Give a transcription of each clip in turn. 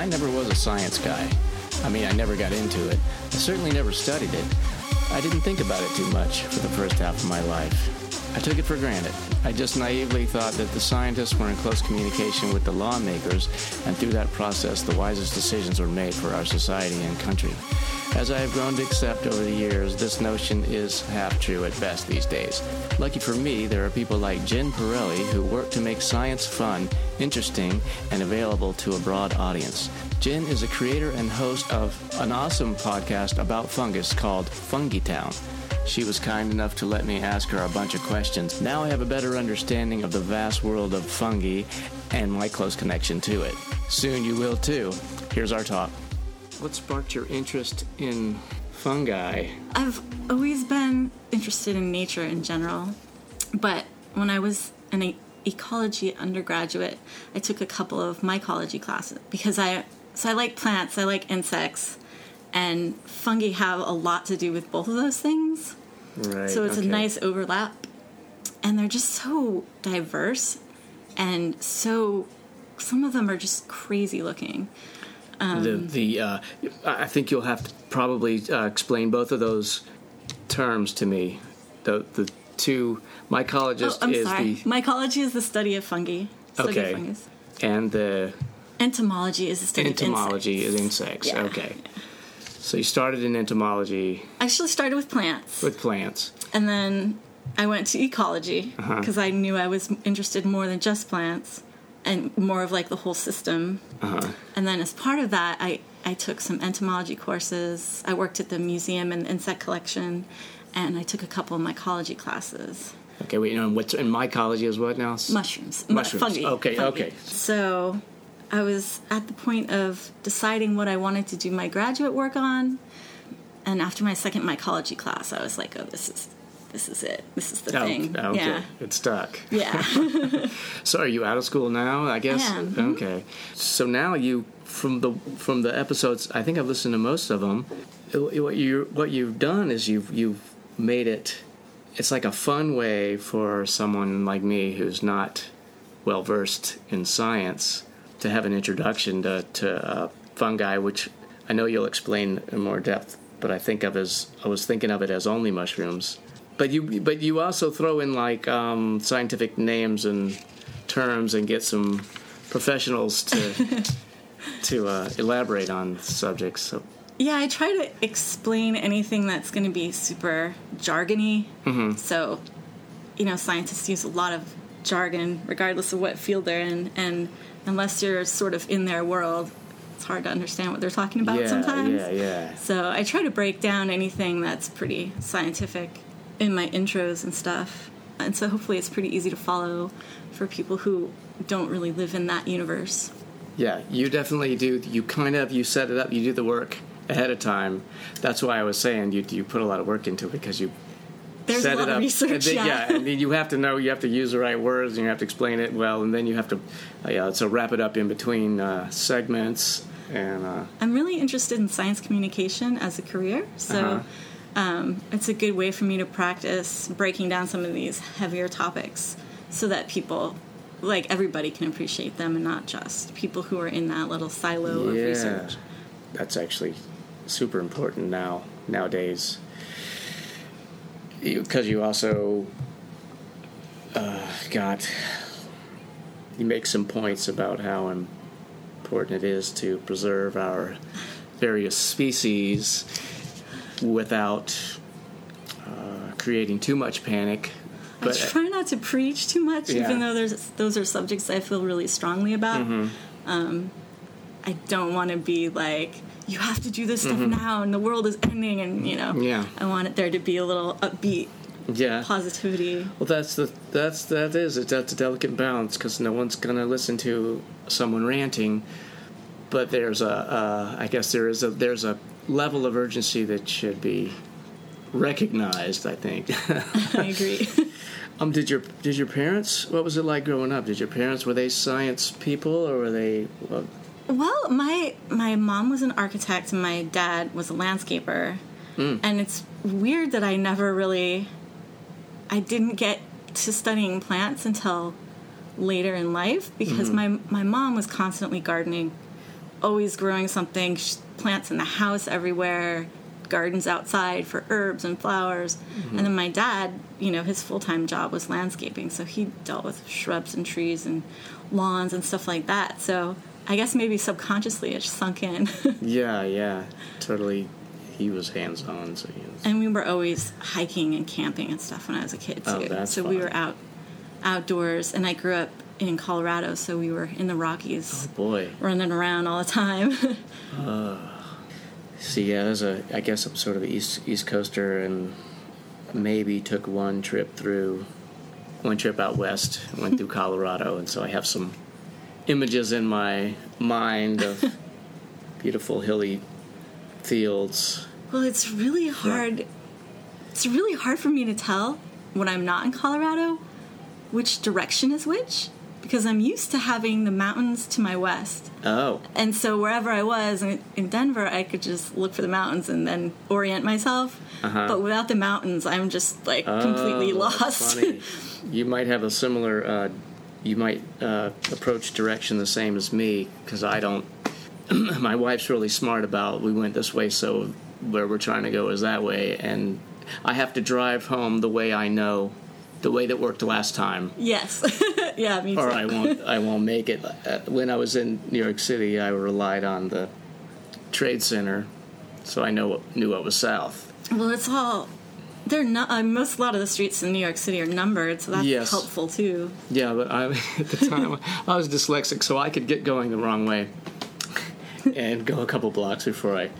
I never was a science guy. I mean, I never got into it. I certainly never studied it. I didn't think about it too much for the first half of my life. I took it for granted. I just naively thought that the scientists were in close communication with the lawmakers, and through that process, the wisest decisions were made for our society and country. As I have grown to accept over the years, this notion is half true at best these days. Lucky for me, there are people like Jen Pirelli who work to make science fun, interesting, and available to a broad audience. Jen is a creator and host of an awesome podcast about fungus called Fungi Town. She was kind enough to let me ask her a bunch of questions. Now I have a better understanding of the vast world of fungi and my close connection to it. Soon you will too. Here's our talk. What sparked your interest in fungi? I've always been interested in nature in general, but when I was an ecology undergraduate, I took a couple of mycology classes because I so I like plants, I like insects, and fungi have a lot to do with both of those things. Right. So it's okay. a nice overlap. And they're just so diverse and so some of them are just crazy looking. Um, the the uh, I think you'll have to probably uh, explain both of those terms to me. The the two mycologist oh, I'm is sorry. the mycology is the study of fungi. Study okay. Of fungus. And the entomology is the study entomology of insects. Entomology is insects. Yeah. Okay. So you started in entomology. I actually started with plants. With plants. And then I went to ecology because uh-huh. I knew I was interested more than just plants and more of like the whole system. Uh-huh. And then as part of that, I I took some entomology courses. I worked at the museum and insect collection, and I took a couple of mycology classes. Okay, wait, you know, what's in mycology is what now? Mushrooms. Mushrooms. Fungi. Okay, fungi. okay. So I was at the point of deciding what I wanted to do my graduate work on. And after my second mycology class, I was like, oh, this is this is it. This is the oh, thing. Okay. Yeah. It stuck. Yeah. so are you out of school now, I guess? I am. Okay. So now you from the from the episodes, I think I've listened to most of them. What you what you've done is you've you've made it it's like a fun way for someone like me who's not well versed in science to have an introduction to, to uh, fungi, which I know you'll explain in more depth. But I think of as I was thinking of it as only mushrooms. But you but you also throw in like um, scientific names and terms and get some professionals to to uh, elaborate on subjects. So. Yeah, I try to explain anything that's going to be super jargony. Mm-hmm. So, you know, scientists use a lot of jargon, regardless of what field they're in, and unless you're sort of in their world, it's hard to understand what they're talking about yeah, sometimes. Yeah, yeah. So I try to break down anything that's pretty scientific in my intros and stuff. And so hopefully it's pretty easy to follow for people who don't really live in that universe. Yeah, you definitely do. You kind of you set it up. You do the work ahead of time. That's why I was saying you you put a lot of work into it because you there's set a lot it up. Of research, then, yeah. yeah, and you have to know, you have to use the right words, and you have to explain it well, and then you have to, uh, yeah, so wrap it up in between uh, segments. And uh, I'm really interested in science communication as a career, so Uh-huh. Um, it's a good way for me to practice breaking down some of these heavier topics, so that people, like everybody, can appreciate them, and not just people who are in that little silo of yeah, research. that's actually super important now nowadays. Because you, you, also uh, got you make some points about how important it is to preserve our various species without uh, creating too much panic. But, I try not to preach too much, yeah. even though there's those are subjects I feel really strongly about. Mm-hmm. Um, I don't want to be like you have to do this stuff mm-hmm. now and the world is ending and you know yeah. i want it there to be a little upbeat yeah positivity well that's the that's that is it that's a delicate balance because no one's gonna listen to someone ranting but there's a uh, I guess there is a there's a level of urgency that should be recognized i think i agree um did your did your parents what was it like growing up did your parents were they science people or were they well, well, my my mom was an architect and my dad was a landscaper. Mm. And it's weird that I never really I didn't get to studying plants until later in life because mm-hmm. my my mom was constantly gardening always growing something, plants in the house everywhere, gardens outside for herbs and flowers. Mm-hmm. And then my dad, you know, his full time job was landscaping, so he dealt with shrubs and trees and lawns and stuff like that. So I guess maybe subconsciously it sunk in. Yeah, yeah, totally. He was hands on, so he was. and we were always hiking and camping and stuff when I was a kid oh, too. Oh, that's so we were out outdoors, and I grew up in Colorado, so we were in the Rockies, Oh Boy, running around all the time. Uh, see, yeah, as a, I guess I'm sort of an east East Coaster, and maybe took one trip through, one trip out west, went through Colorado, and so I have some images in my mind of beautiful hilly fields. well, it's really hard. It's really hard for me to tell when I'm not in Colorado which direction is which because I'm used to having the mountains to my west. Oh, And so wherever I was in, Denver, I could just look for the mountains and then orient myself. Uh-huh. But without the mountains, I'm just like completely Oh, that's lost. you might have a similar. Uh, you might uh, approach direction the same as me because I don't. my wife's really smart about. We went this way, so where we're trying to go is that way, and I have to drive home the way I know, the way that worked last time, yes. yeah, me too. or I won't. I won't make it. When I was in New York City, I relied on the Trade Center, so I know what, knew what was south. Well, it's all. They're not. Uh, most a lot of the streets in New York City are numbered, so that's Yes. helpful too. Yeah, but I, at the time I was dyslexic, so I could get going the wrong way and go a couple blocks before I.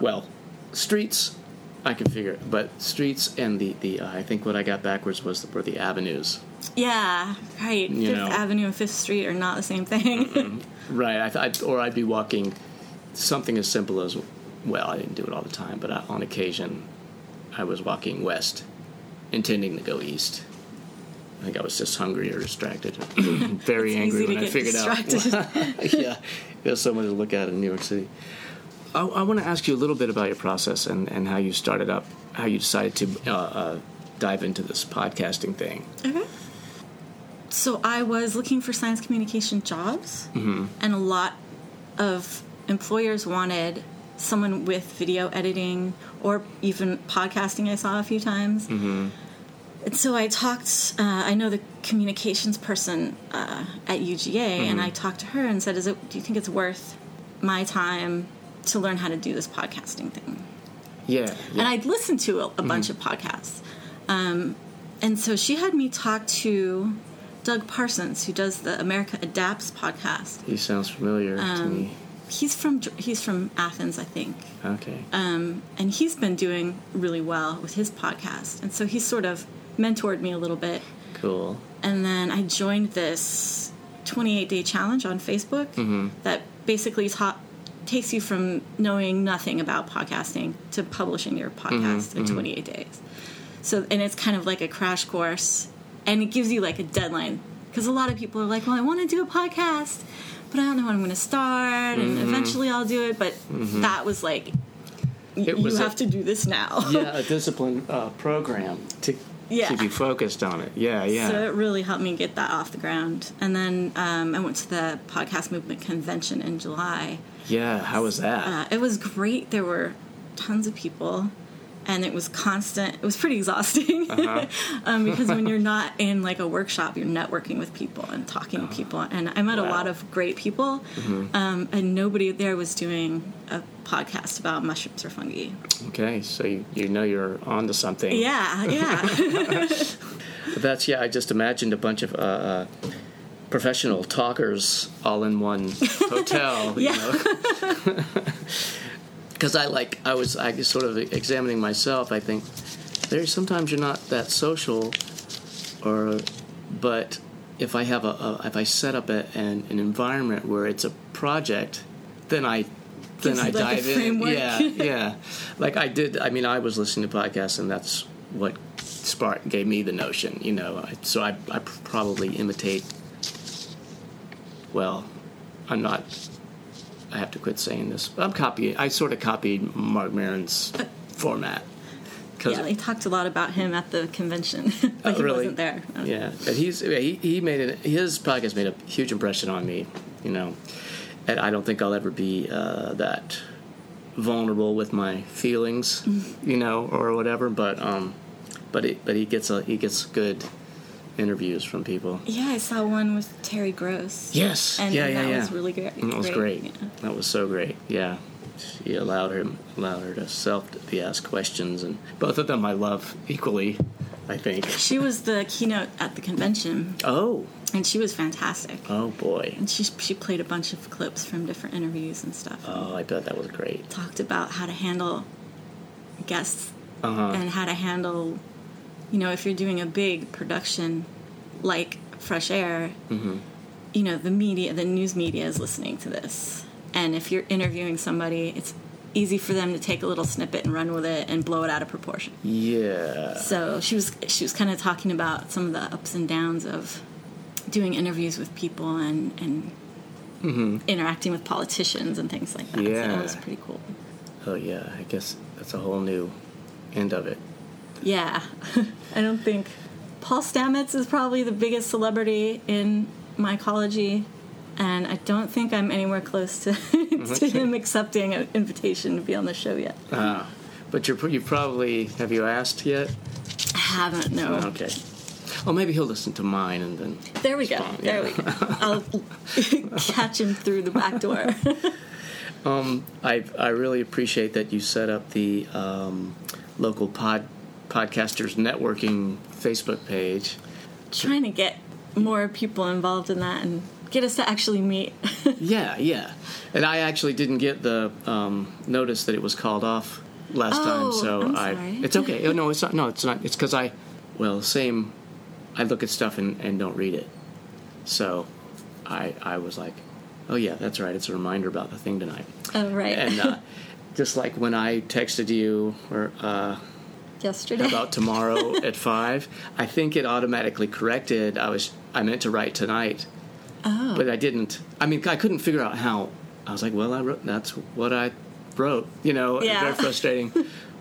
Well, streets, I can figure, it, but streets and the the uh, I think what I got backwards was the, were the avenues. Yeah, right. You Fifth know. Avenue and Fifth Street are not the same thing. Right, I, th- or I'd be walking something as simple as well. I didn't do it all the time, but I, on occasion, I was walking west, intending to go east. I think I was just hungry or distracted. Very angry when I figured out. yeah, there's so much to look at in New York City. I, I want to ask you a little bit about your process and, and how you started up, how you decided to uh, uh, dive into this podcasting thing. Okay. So I was looking for science communication jobs, Mm-hmm. and a lot of employers wanted someone with video editing or even podcasting. I saw a few times. Mm-hmm. And so I talked. Uh, I know the communications person uh, at UGA, Mm-hmm. and I talked to her and said, "Is it? Do you think it's worth my time to learn how to do this podcasting thing?" Yeah, and I'd listened to a, a bunch of podcasts. Um, and so she had me talk to Doug Parsons, who does the America Adapts podcast. he sounds familiar to Um, me. He's from he's from Athens, I think, Okay. um, and he's been doing really well with his podcast. And so he sort of mentored me a little bit. Cool. And then I joined this 28 day challenge on Facebook that basically taught takes you from knowing nothing about podcasting to publishing your podcast in 28 days. So, and it's kind of like a crash course, and it gives you like a deadline because a lot of people are like, "Well, I want to do a podcast, but I don't know when I'm going to start, and eventually I'll do it." But that was like, y- It you a- have to do this now. yeah, a discipline uh, program to Yeah. keep you focused on it. Yeah, yeah. So it really helped me get that off the ground. And then um, I went to the podcast movement convention in July. Yeah, how was that? Uh, it was great. There were tons of people, and it was constant. It was pretty exhausting Uh-huh. um, because when you're not in like a workshop, you're networking with people and talking to people. And I met a lot of great people, um, and nobody there was doing a podcast about mushrooms or fungi. okay, so you, you know you're onto something. Yeah, yeah. That's yeah. I just imagined a bunch of uh, uh, professional talkers all in one hotel. Yeah. You know? Because I like I was I was sort of examining myself. I think there's sometimes you're not that social, or but if I have a, a if I set up a, an, an environment where it's a project, then I then I like, dive in. Yeah, yeah. Like I did. I mean, I was listening to podcasts, and that's what spark gave me the notion. You know, so I I probably imitate. Well, I'm not. I have to quit saying this. I'm copying. I sort of copied Marc Maron's format. 'Cause- yeah, they talked a lot about him at the convention, but Oh, he really? wasn't there. Yeah, but he's he, he made it. His podcast made a huge impression on me. You know, and I don't think I'll ever be uh, that vulnerable with my feelings, you know, or whatever. But um, but it, but he gets a he gets good interviews from people. Yeah, I saw one with Terry Gross. Yes, And yeah, yeah, that yeah. was really great. That was great. Yeah. That was so great. Yeah, she allowed her allowed her to self to be asked questions, and both of them I love equally. I think. She was the keynote at the convention, Oh, and she was fantastic. oh boy. And she she played a bunch of clips from different interviews and stuff. Oh, I bet that was great. Talked about how to handle guests Uh huh. and how to handle, you know, if you're doing a big production like Fresh Air, Mm-hmm. you know, the media, the news media is listening to this. And if you're interviewing somebody, it's easy for them to take a little snippet and run with it and blow it out of proportion. Yeah. So she was she was kind of talking about some of the ups and downs of doing interviews with people and and interacting with politicians and things like that. So Yeah. that was pretty cool. Oh yeah. I guess that's a whole new end of it. Yeah, I don't think Paul Stamets is probably the biggest celebrity in mycology, and I don't think I'm anywhere close to, to him accepting an invitation to be on the show yet. Ah. But you're you probably have you asked yet? I haven't. No. Okay. Oh, maybe he'll listen to mine and then. There we go. Spawn, There we go. I'll catch him through the back door. I I really appreciate that you set up the um, local pod podcasters networking Facebook page. Trying to get more people involved in that and get us to actually meet. Yeah, yeah. And I actually didn't get the um, notice that it was called off last Oh, time, so I'm I. sorry. It's okay. Oh, no, it's not. No, it's not. It's because I. Well, same. I look at stuff and, and don't read it, so I I was like, oh yeah, that's right. It's a reminder about the thing tonight. oh, right. And uh, just like when I texted you or uh, Yesterday. about tomorrow at five, I think it automatically corrected. I was I meant to write tonight, oh. but I didn't. I mean, I couldn't figure out how. I was like, well, I wrote. That's what I wrote. You know, Yeah. very frustrating.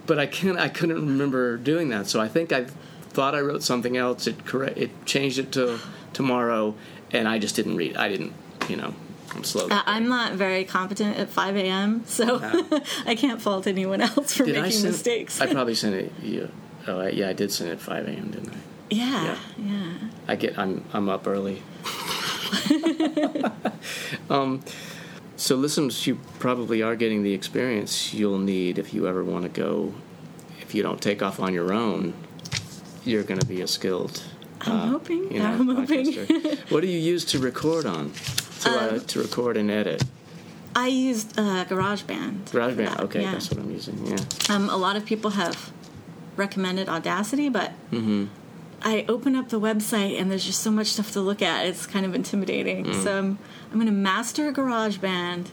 but I can't. I couldn't remember doing that. So I think I thought I wrote something else. It correct. It changed it to tomorrow, and I just didn't read. I didn't. You know, I'm slow. Uh, I'm not very competent at 5 a.m., so I can't fault anyone else for Did I making send? mistakes. I probably sent it. You. Oh, I, yeah, I did send it at five a.m. Didn't I? yeah, yeah. I get I'm I'm up early. um, so listeners, you probably are getting the experience you'll need if you ever want to go. If you don't take off on your own, you're going to be a skilled. I'm uh, hoping. you know, I'm hoping. what do you use to record on? To, uh, Um, to record and edit. I used uh, GarageBand. GarageBand. Okay, yeah. that's what I'm using. Yeah. Um, a lot of people have recommended Audacity, but Mm-hmm. I open up the website and there's just so much stuff to look at. It's kind of intimidating. Mm. So I'm, I'm going to master GarageBand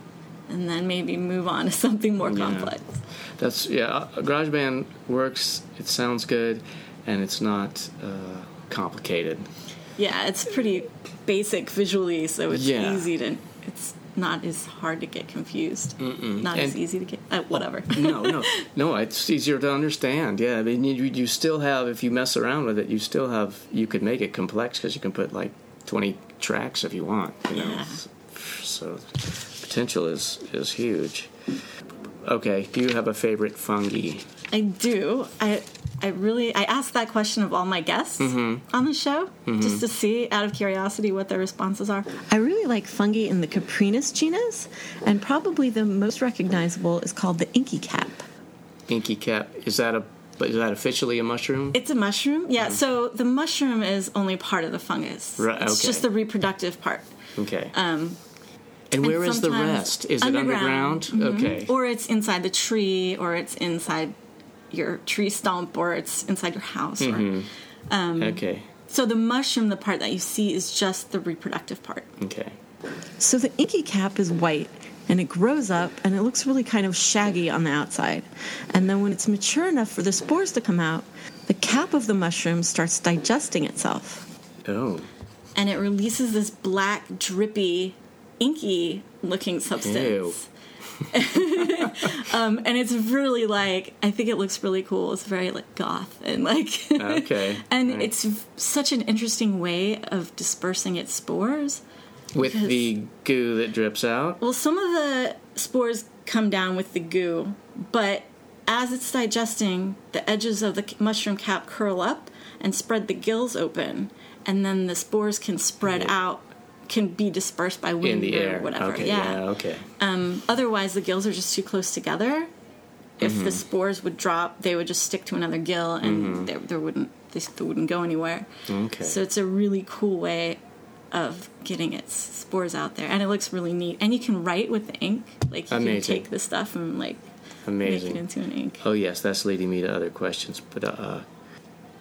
and then maybe move on to something more Yeah. complex. That's yeah. uh, GarageBand works. It sounds good, and it's not uh, complicated. Yeah, it's pretty basic visually, so it's Yeah. easy to. It's not as hard to get confused. Not as easy to get. Uh, whatever. no, no, no. It's easier to understand. Yeah, I mean, you, you still have if you mess around with it, you still have you could make it complex because you can put like twenty tracks if you want. You know, Yeah. so potential is is huge. Okay, do you have a favorite fungi? I do. I I really I asked that question of all my guests Mm-hmm. on the show just to see, out of curiosity, what their responses are. I really like fungi in the Coprinus genus, and probably the most recognizable is called the inky cap. Inky cap. Is that a but is that officially a mushroom? It's a mushroom. Yeah. So the mushroom is only part of the fungus. Right, It's okay. just the reproductive part. okay. Um, and where and is the rest? Is it underground? Mhm. Okay. Or it's inside the tree, or it's inside your tree stump, or it's inside your house. Or, Mm-hmm. okay. so the mushroom, the part that you see, is just the reproductive part. Okay. So the inky cap is white and it grows up and it looks really kind of shaggy on the outside. And then when it's mature enough for the spores to come out, the cap of the mushroom starts digesting itself. Oh. and it releases this black, drippy, inky looking substance. um, and it's really like I think it looks really cool. It's very like goth and like Okay. and Right. it's such an interesting way of dispersing its spores With Because- the goo that drips out. Well, some of the spores come down with the goo, but as it's digesting, the edges of the c- mushroom cap curl up and spread the gills open, and then the spores can spread out, can be dispersed by wind In the or air. whatever. Okay. yeah. okay. Um, otherwise, the gills are just too close together. If Mm-hmm. the spores would drop, they would just stick to another gill, and there, there wouldn't they, wouldn't go anywhere. Okay. So it's a really cool way of getting its spores out there, and it looks really neat. And you can write with the ink, like you Amazing. can take the stuff and like make Amazing. it into an ink. Oh yes, that's leading me to other questions. But uh,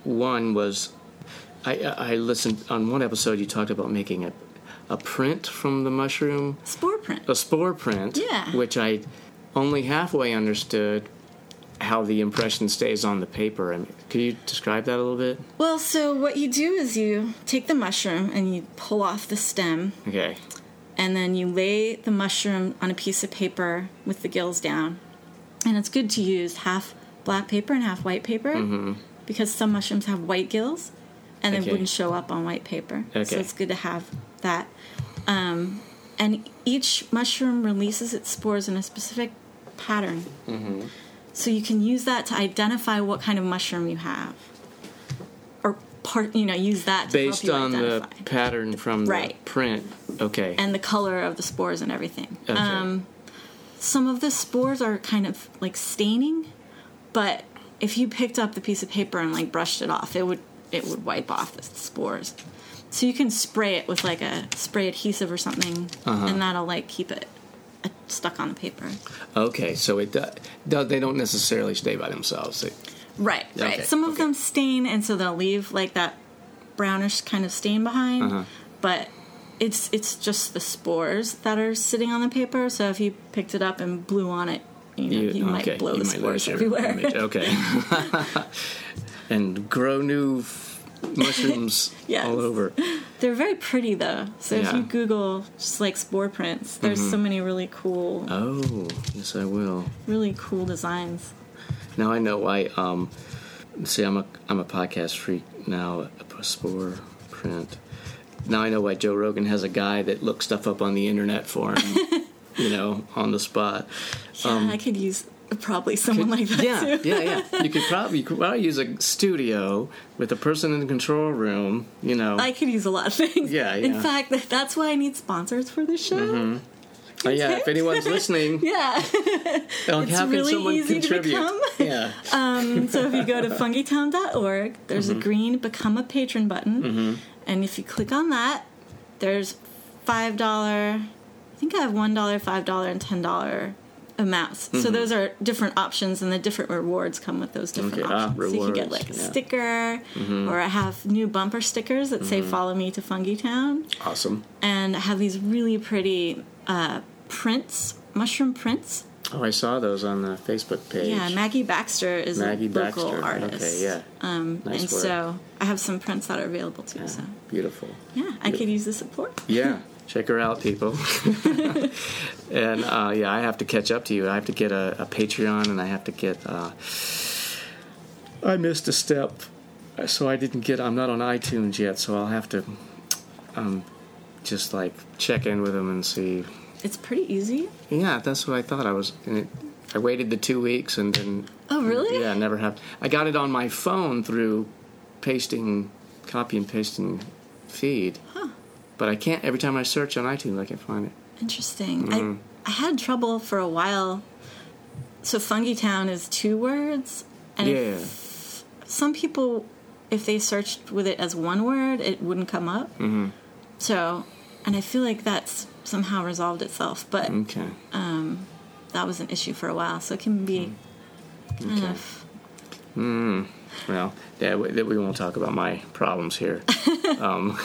one was, I I listened on one episode. You talked about making a a print from the mushroom, Spore print. a spore print. Yeah. Which I only halfway understood how the impression stays on the paper. I mean, could you describe that a little bit? Well, so what you do is you take the mushroom and you pull off the stem, Okay. and then you lay the mushroom on a piece of paper with the gills down. And it's good to use half black paper and half white paper because some mushrooms have white gills and Mm-hmm. Okay. they wouldn't show up on white paper. Okay. So it's good to have that. Um, and each mushroom releases its spores in a specific pattern. Mm-hmm. So you can use that to identify what kind of mushroom you have. Or part, you know, use that to Based on identify the pattern from Right. the print. Okay. and the color of the spores and everything. Okay. Um, some of the spores are kind of like staining, but if you picked up the piece of paper and like brushed it off, it would it would wipe off the spores. So you can spray it with like a spray adhesive or something, Uh-huh. and that'll like keep it uh, stuck on the paper. okay. So it do, they don't necessarily stay by themselves. They, Right, right. Okay, Some of okay. them stain, and so they'll leave like that brownish kind of stain behind. Uh-huh. But it's it's just the spores that are sitting on the paper. So if you picked it up and blew on it, you know, you, might okay, blow you the might spores everywhere. image. Okay. and grow new mushrooms Yes. all over. They're very pretty though. So if Yeah. Mm-hmm. you Google just like spore prints, there's so many really cool, Oh, yes, I will. really cool designs. Now I know why. Um, see, I'm a I'm a podcast freak now. A spore print. Now I know why Joe Rogan has a guy that looks stuff up on the internet for him. you know, on the spot. Yeah, I could use probably someone like that yeah, too. yeah, yeah. You could probably you could probably use a studio with a person in the control room. You know, I could use a lot of things. Yeah, yeah. In fact, that's why I need sponsors for this show. Oh, yeah. If anyone's listening, Yeah. oh, It's how can really someone easy to contribute? become. Yeah. Um, so if you go to fungitown.org, there's Mm-hmm. a green become a patron button. And if you click on that, there's $5, I think I have $1, $5, and $10 amounts. So those are different options, and the different rewards come with those different Mm-hmm. Okay, ah, options. so you can get like a yeah. sticker, or I have new bumper stickers that say follow me to Fungi Town Awesome. and I have these really pretty uh, prints, mushroom prints. Oh, I saw those on the Facebook page. Yeah, Maggie Baxter is Maggie a local Baxter. artist. Okay, yeah. Um, Nice and work. so I have some prints that are available too. Yeah, So Beautiful. yeah, I could use the support. Yeah, check her out, people. and uh, yeah, I have to catch up to you. I have to get a, a Patreon, and I have to get. Uh, I missed a step, so I didn't get. I'm not on iTunes yet, so I'll have to um, just like check in with them and see. It's pretty easy. Yeah, that's what I thought. I was. And it, I waited the two weeks, and then Oh, really? yeah, never have. I got it on my phone through pasting, copy and pasting feed. But I can't. Every time I search on iTunes, I can't find it. Interesting. Mm. I I had trouble for a while. So Fungi Town is two words, and yeah. if some people, if they searched with it as one word, it wouldn't come up. Mm-hmm. So, and I feel like that's somehow resolved itself, but Okay. that was an issue for a while. So it can be kind Okay. of Well, yeah, we, that we won't talk about my problems here. um,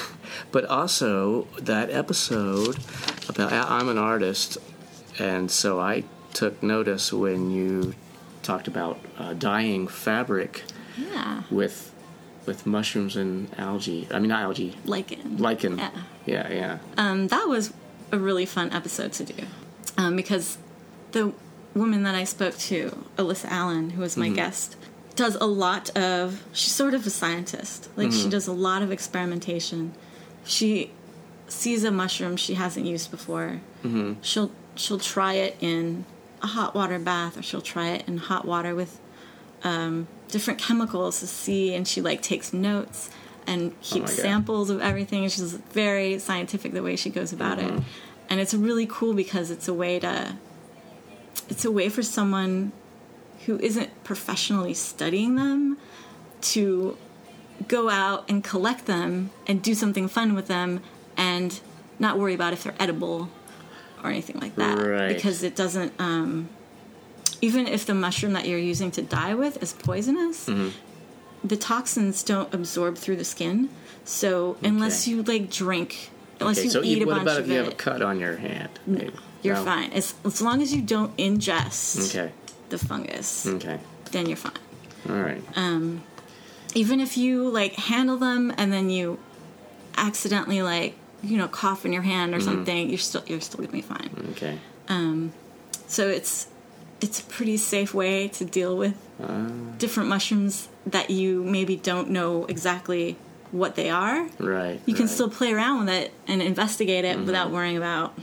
but also that episode about I'm an artist, and so I took notice when you talked about uh, dyeing fabric yeah, with with mushrooms and algae. I mean, not algae, lichen. lichen. Yeah. yeah, yeah. Um, that was a really fun episode to do um, because the woman that I spoke to, Alissa Allen, who was my guest, does a lot of. She's sort of a scientist. Like she does a lot of experimentation. She sees a mushroom she hasn't used before, Mm-hmm. she'll she'll try it in a hot water bath, or she'll try it in hot water with um, different chemicals to see, and she like takes notes and keeps Oh samples of everything. She's very scientific the way she goes about Mm-hmm. it, and it's really cool because it's a way to it's a way for someone who isn't professionally studying them to go out and collect them and do something fun with them and not worry about if they're edible or anything like that Right. because it doesn't um, even if the mushroom that you're using to dye with is poisonous Mm-hmm. the toxins don't absorb through the skin so unless Okay. you like drink unless Okay, you so eat you- a what bunch about of if you have a it cut on your hand? Maybe. you're No? fine as, as long as you don't ingest Okay. The fungus Okay. then you're fine All right. Um, even if you like handle them and then you accidentally like you know cough in your hand or Mm-hmm. something you're still you're still gonna be fine Okay. Um, so it's it's a pretty safe way to deal with Ah. different mushrooms that you maybe don't know exactly what they are Right. you can right. Mm-hmm. still play around with it and investigate it without worrying about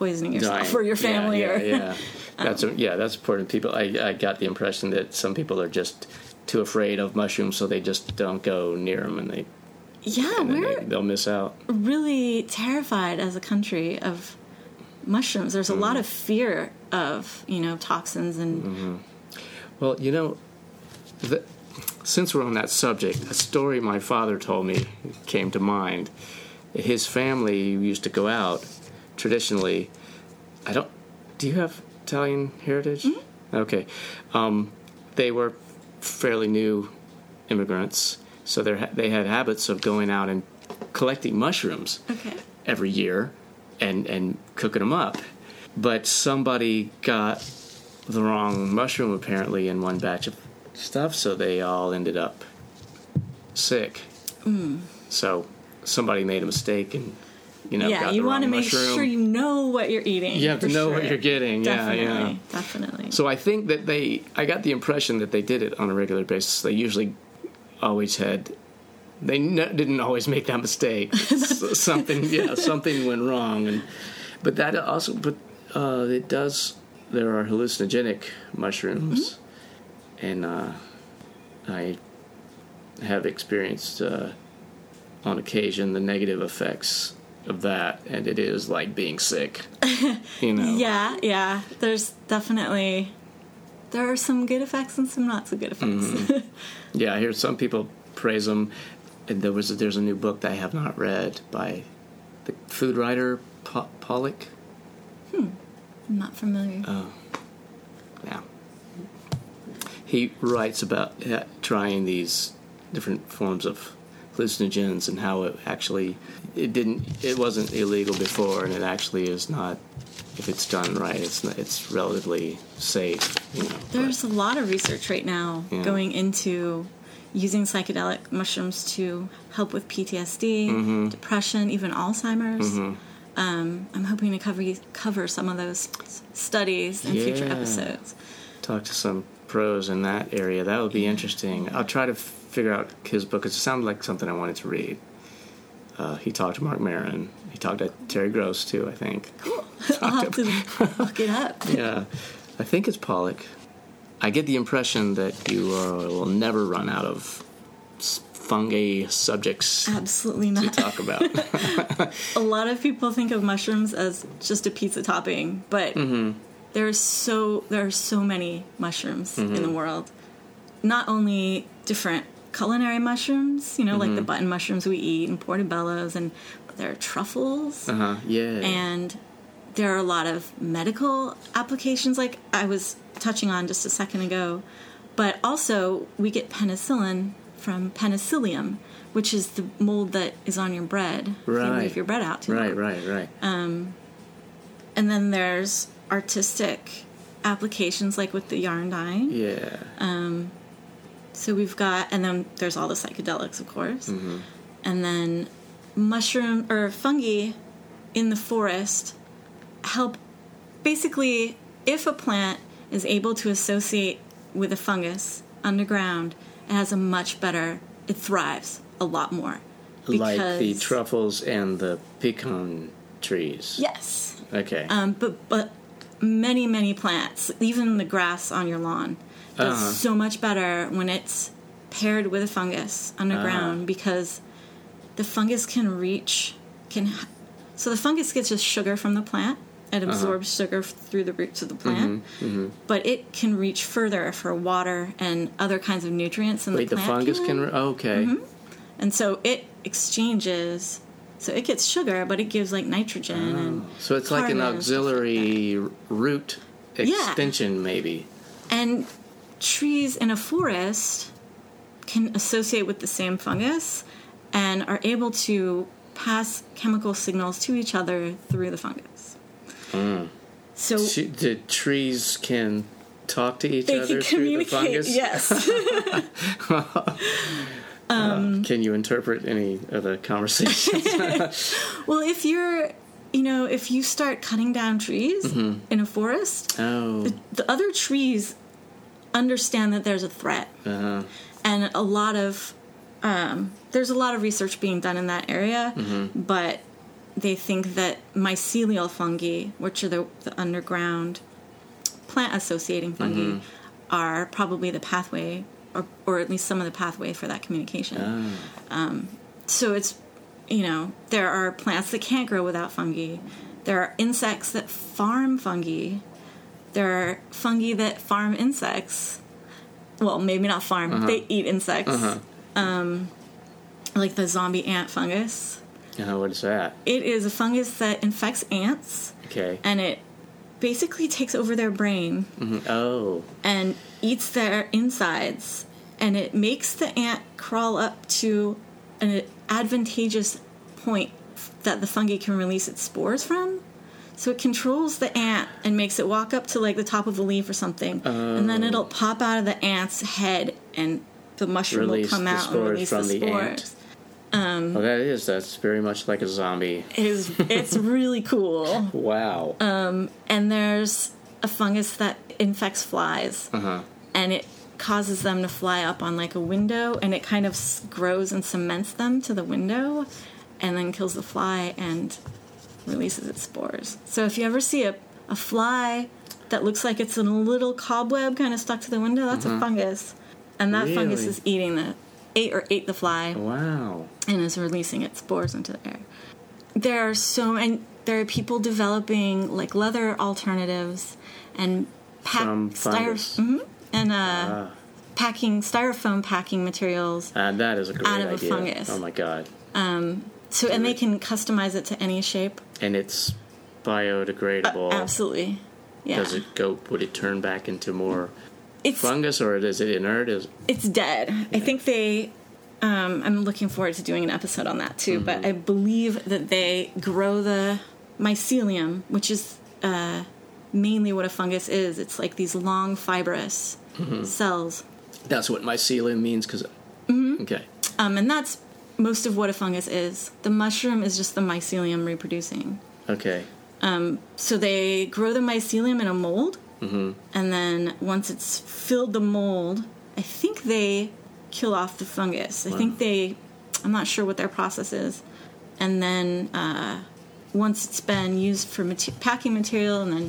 poisoning yourself Dying. or your family yeah, or yeah, yeah. that's yeah that's important people I, I got the impression that some people are just too afraid of mushrooms so they just don't go near them and they yeah and we're they, they'll miss out really terrified as a country of mushrooms. There's a lot mm-hmm. of fear of you know toxins and mm-hmm. well you know the, since we're on that subject a story my father told me came to mind his family used to go out traditionally i don't do you have italian heritage okay um, they were fairly new immigrants so they they had habits of going out and collecting mushrooms okay. every year and and cooking them up. But somebody got the wrong mushroom apparently in one batch of stuff, so they all ended up sick. Mm. So somebody made a mistake and you know yeah, you want to make mushroom. sure you know what you're eating. You have to know what you're getting. Yeah, Definitely, yeah. definitely. So I think that they, I got the impression that they did it on a regular basis. They usually always had, they n- didn't always make that mistake. Something, yeah, something went wrong, and but that also, but uh, it does. There are hallucinogenic mushrooms, and uh, I have experienced uh, on occasion the negative effects of that, and it is like being sick. You know. yeah, yeah. There's definitely there are some good effects and some not so good effects. Mm-hmm. Yeah, I hear some people praise them. And there was there's a new book that I have not read by the food writer po- Pollock. I'm not familiar. Oh. Yeah, he writes about uh, trying these different forms of hallucinogens and how it actually it didn't it wasn't illegal before and it actually is not if it's done right it's not, it's relatively safe you know but- There's a lot of research right now Yeah. going into using psychedelic mushrooms to help with PTSD, Mm-hmm. depression, even Alzheimer's. Um, I'm hoping to cover cover some of those studies in future episodes. talk to some pros in that area. That would be interesting. I'll try to figure out his book. because It sounded like something I wanted to read. Uh, he talked to Marc Maron. He talked to Terry Gross too. I think. I'll have to look it up. Yeah, I think it's Pollock. I get the impression that you uh, will never run out of fungi subjects Absolutely to not. talk about. A lot of people think of mushrooms as just a pizza topping, but Mm-hmm. there's so there are so many mushrooms in Mm-hmm. the world. Not only different culinary mushrooms, you know, like Mm-hmm. the button mushrooms we eat and portobellos, and there are truffles, uh huh. Yeah. and there are a lot of medical applications, like I was touching on just a second ago. But also, we get penicillin from penicillium, which is the mold that is on your bread if you Right. leave your bread out too right. long. Right. Right. And then there's artistic applications, like with the yarn dyeing. yeah. So we've got, and then there's all the psychedelics, of course. Mm-hmm. And then mushroom or fungi in the forest help basically, if a plant is able to associate with a fungus underground, it has a much better, it thrives a lot more like the truffles and the pecan trees. Yes. Okay. Um, but but many many plants, even the grass on your lawn, Uh-huh. so much better when it's paired with a fungus underground Ah. because the fungus can reach can. So the fungus gets just sugar from the plant. Uh-huh. It absorbs sugar through the roots of the plant, Mm-hmm, but it can reach further for water and other kinds of nutrients in Wait, the the fungus can. Re- okay. and so it exchanges. So it gets sugar, but it gives like nitrogen and So it's like an stuff like auxiliary root Yeah. extension, maybe. And trees in a forest can associate with the same fungus and are able to pass chemical signals to each other through the fungus. Mm. So T- the trees can talk to each they other can through the fungus. Yes. Uh, um, can you interpret any of the conversations? well, if you're, you know, if you start cutting down trees mm-hmm. in a forest, oh. the other trees understand that there's a threat. Uh-huh. and a lot of um, there's a lot of research being done in that area, but they think that mycelial fungi, which are the, the underground plant associating fungi, are probably the pathway, or, or at least some of the pathway for that communication. Um, so it's, you know, there are plants that can't grow without fungi. There are insects that farm fungi. There are fungi that farm insects. Well, maybe not farm. They eat insects. Um, like the zombie ant fungus. Uh, what is that? It is a fungus that infects ants, Okay. and it basically takes over their brain Mhm. Oh. and eats their insides, and it makes the ant crawl up to an advantageous point that the fungi can release its spores from. So it controls the ant and makes it walk up to like the top of a leaf or something, and then it'll pop out of the ant's head, and the mushroom will come out and release from the the spores. ant. Oh, that is. That's very much like a zombie. It is it's really cool. Wow. Um, and there's a fungus that infects flies uh-huh. and it causes them to fly up on like a window and it kind of grows and cements them to the window and then kills the fly and releases its spores so if you ever see a, a fly that looks like it's in a little cobweb kind of stuck to the window that's a fungus and that fungus is eating the ate or ate the fly Wow. and is releasing its spores into the air. There are so and there are people developing like leather alternatives and pack fungus. Mhm. and uh, Ah. packing styrofoam packing materials. Uh, that is a great Out of a idea. fungus. Oh my god. So and they can customize it to any shape. And it's biodegradable. Absolutely, yeah. Does it go? Would it turn back into more it's fungus, or is it inert? Is it's dead. I think they. Um, I'm looking forward to doing an episode on that too. But I believe that they grow the mycelium, which is uh, mainly what a fungus is. It's like these long fibrous cells, that's what mycelium means? Because Mm-hmm. okay, um, and that's most of what a fungus is. The mushroom is just the mycelium reproducing. okay, So they grow the mycelium in a mold, and then once it's filled the mold, I think they kill off the fungus. I think they, I'm not sure what their process is, and then uh, once it's been used for mate- packing material, and then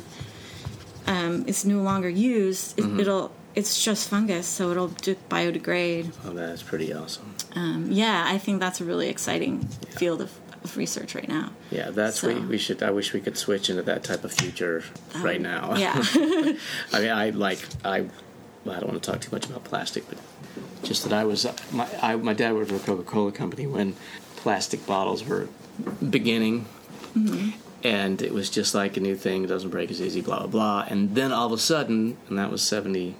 um, it's no longer used, it, it'll. It's just fungus, so it'll de- biodegrade. oh, that's pretty awesome. Um, yeah, I think that's a really exciting field of, of research right now. Yeah, that's So- we, we should. I wish we could switch into that type of future right now. Um, Yeah. I mean, I like I. I don't want to talk too much about plastic, but just that I was my I, my dad worked for a Coca Cola company when plastic bottles were beginning, Mm-hmm. and it was just like a new thing. It doesn't break as easy. Blah blah blah. And then all of a sudden, and that was seventy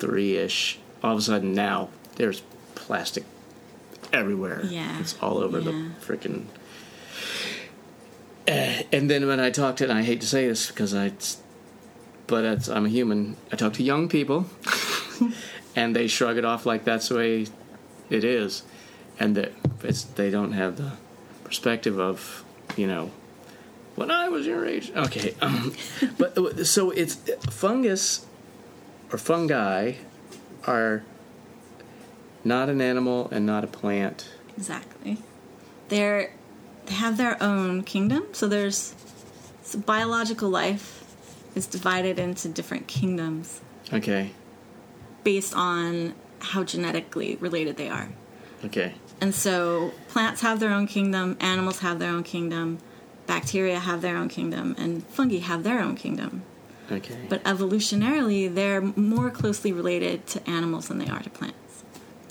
three ish. All of a sudden now there's plastic everywhere. Yeah. it's all over the freaking. Eh, And then when I talk to, and I hate to say this because I, but it's, I'm a human. I talk to young people, and they shrug it off like that's the way it is, and that it's they don't have the perspective of you know when I was your age. Okay, um, but so it's fungus or fungi are not an animal and not a plant. exactly. they're they have their own kingdom. So there's so biological life is divided into different kingdoms Okay. based on how genetically related they are. Okay. And so plants have their own kingdom, animals have their own kingdom, bacteria have their own kingdom, and fungi have their own kingdom. Okay. But evolutionarily, they're more closely related to animals than they are to plants.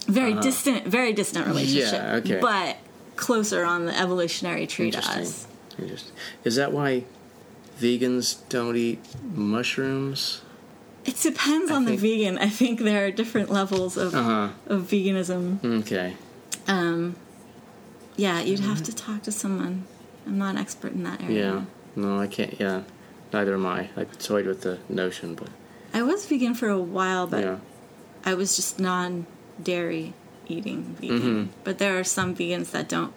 Very distant, very distant relationship. Uh-huh. Yeah, okay. But closer on the evolutionary tree to us. Interesting. Is that why vegans don't eat mushrooms? It depends on think- the vegan. I think there are different levels of Uh huh. of veganism. Okay. Um, yeah, you'd have to talk to someone. I'm not an expert in that area. Yeah. No, I can't. Yeah. Neither am I. I toyed with the notion, but I was vegan for a while, but yeah. I was just non dairy eating vegan. Mm-hmm. But there are some vegans that don't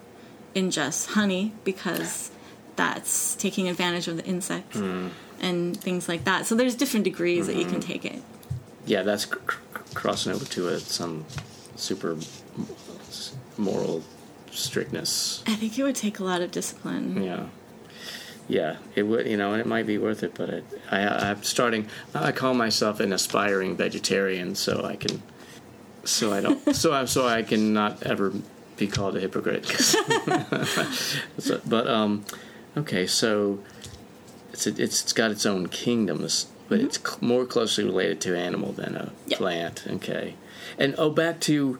ingest honey because that's taking advantage of the insects Mm. and things like that. So there's different degrees that you Mm-hmm. can take it. Yeah, that's cr- cr- crossing over to a, some super moral strictness. I think it would take a lot of discipline. Yeah. Yeah, it would, you know, and it might be worth it, but it, I, I'm starting. I call myself an aspiring vegetarian, so I can, so I don't, so I, so I can not ever be called a hypocrite. so, but um, okay, so it's a, it's got its own kingdoms, but it's cl- more closely related to animal than a Yep. plant. Okay, and oh, back to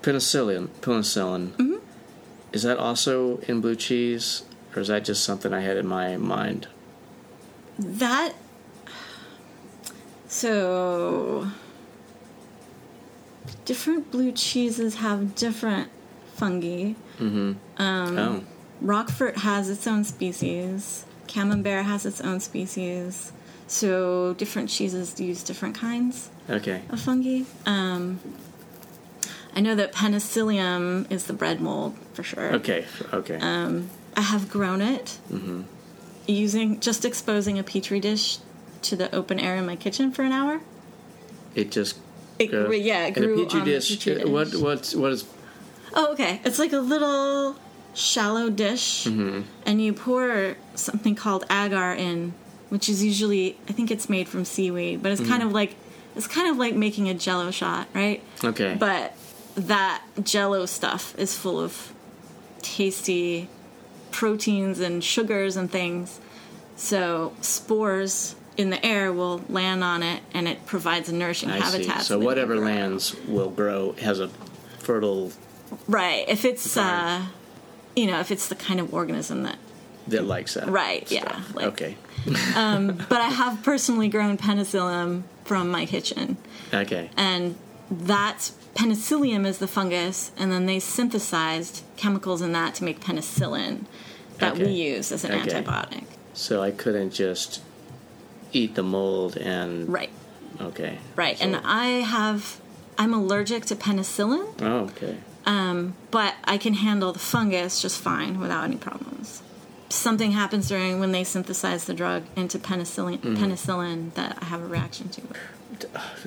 penicillin. Penicillin. Is that also in blue cheese, or is that just something I had in my mind? That. So. Different blue cheeses have different fungi. Um, oh, Roquefort has its own species. Camembert has its own species. So different cheeses use different kinds okay. of fungi. Um, I know that penicillium is the bread mold for sure. Okay. Okay. I have grown it using just exposing a petri dish to the open air in my kitchen for an hour. it just. It grew, yeah, it grew petri on the dish. petri uh, What dish. what's what is? Oh, okay. It's like a little shallow dish, Mm-hmm. and you pour something called agar in, which is usually I think it's made from seaweed, but it's kind Mm-hmm. of like it's kind of like making a Jello shot, right? Okay. But that Jello stuff is full of tasty proteins and sugars and things. So spores in the air will land on it, and it provides a nourishing I habitat. So whatever lands will grow has a fertile Right. If it's, uh, you know, if it's the kind of organism that. that likes that. Right, yeah, like- okay. Um, but I have personally grown penicillium from my kitchen. Okay. And that penicillium is the fungus, and then they synthesized chemicals in that to make penicillin that we use as an Okay. antibiotic. So I couldn't just eat the mold and. Right. Okay. Right. So- and I have. I'm allergic to penicillin, Oh, okay. Um, but I can handle the fungus just fine without any problems. Something happens during when they synthesize the drug into penicillin, Mm-hmm. penicillin that I have a reaction to.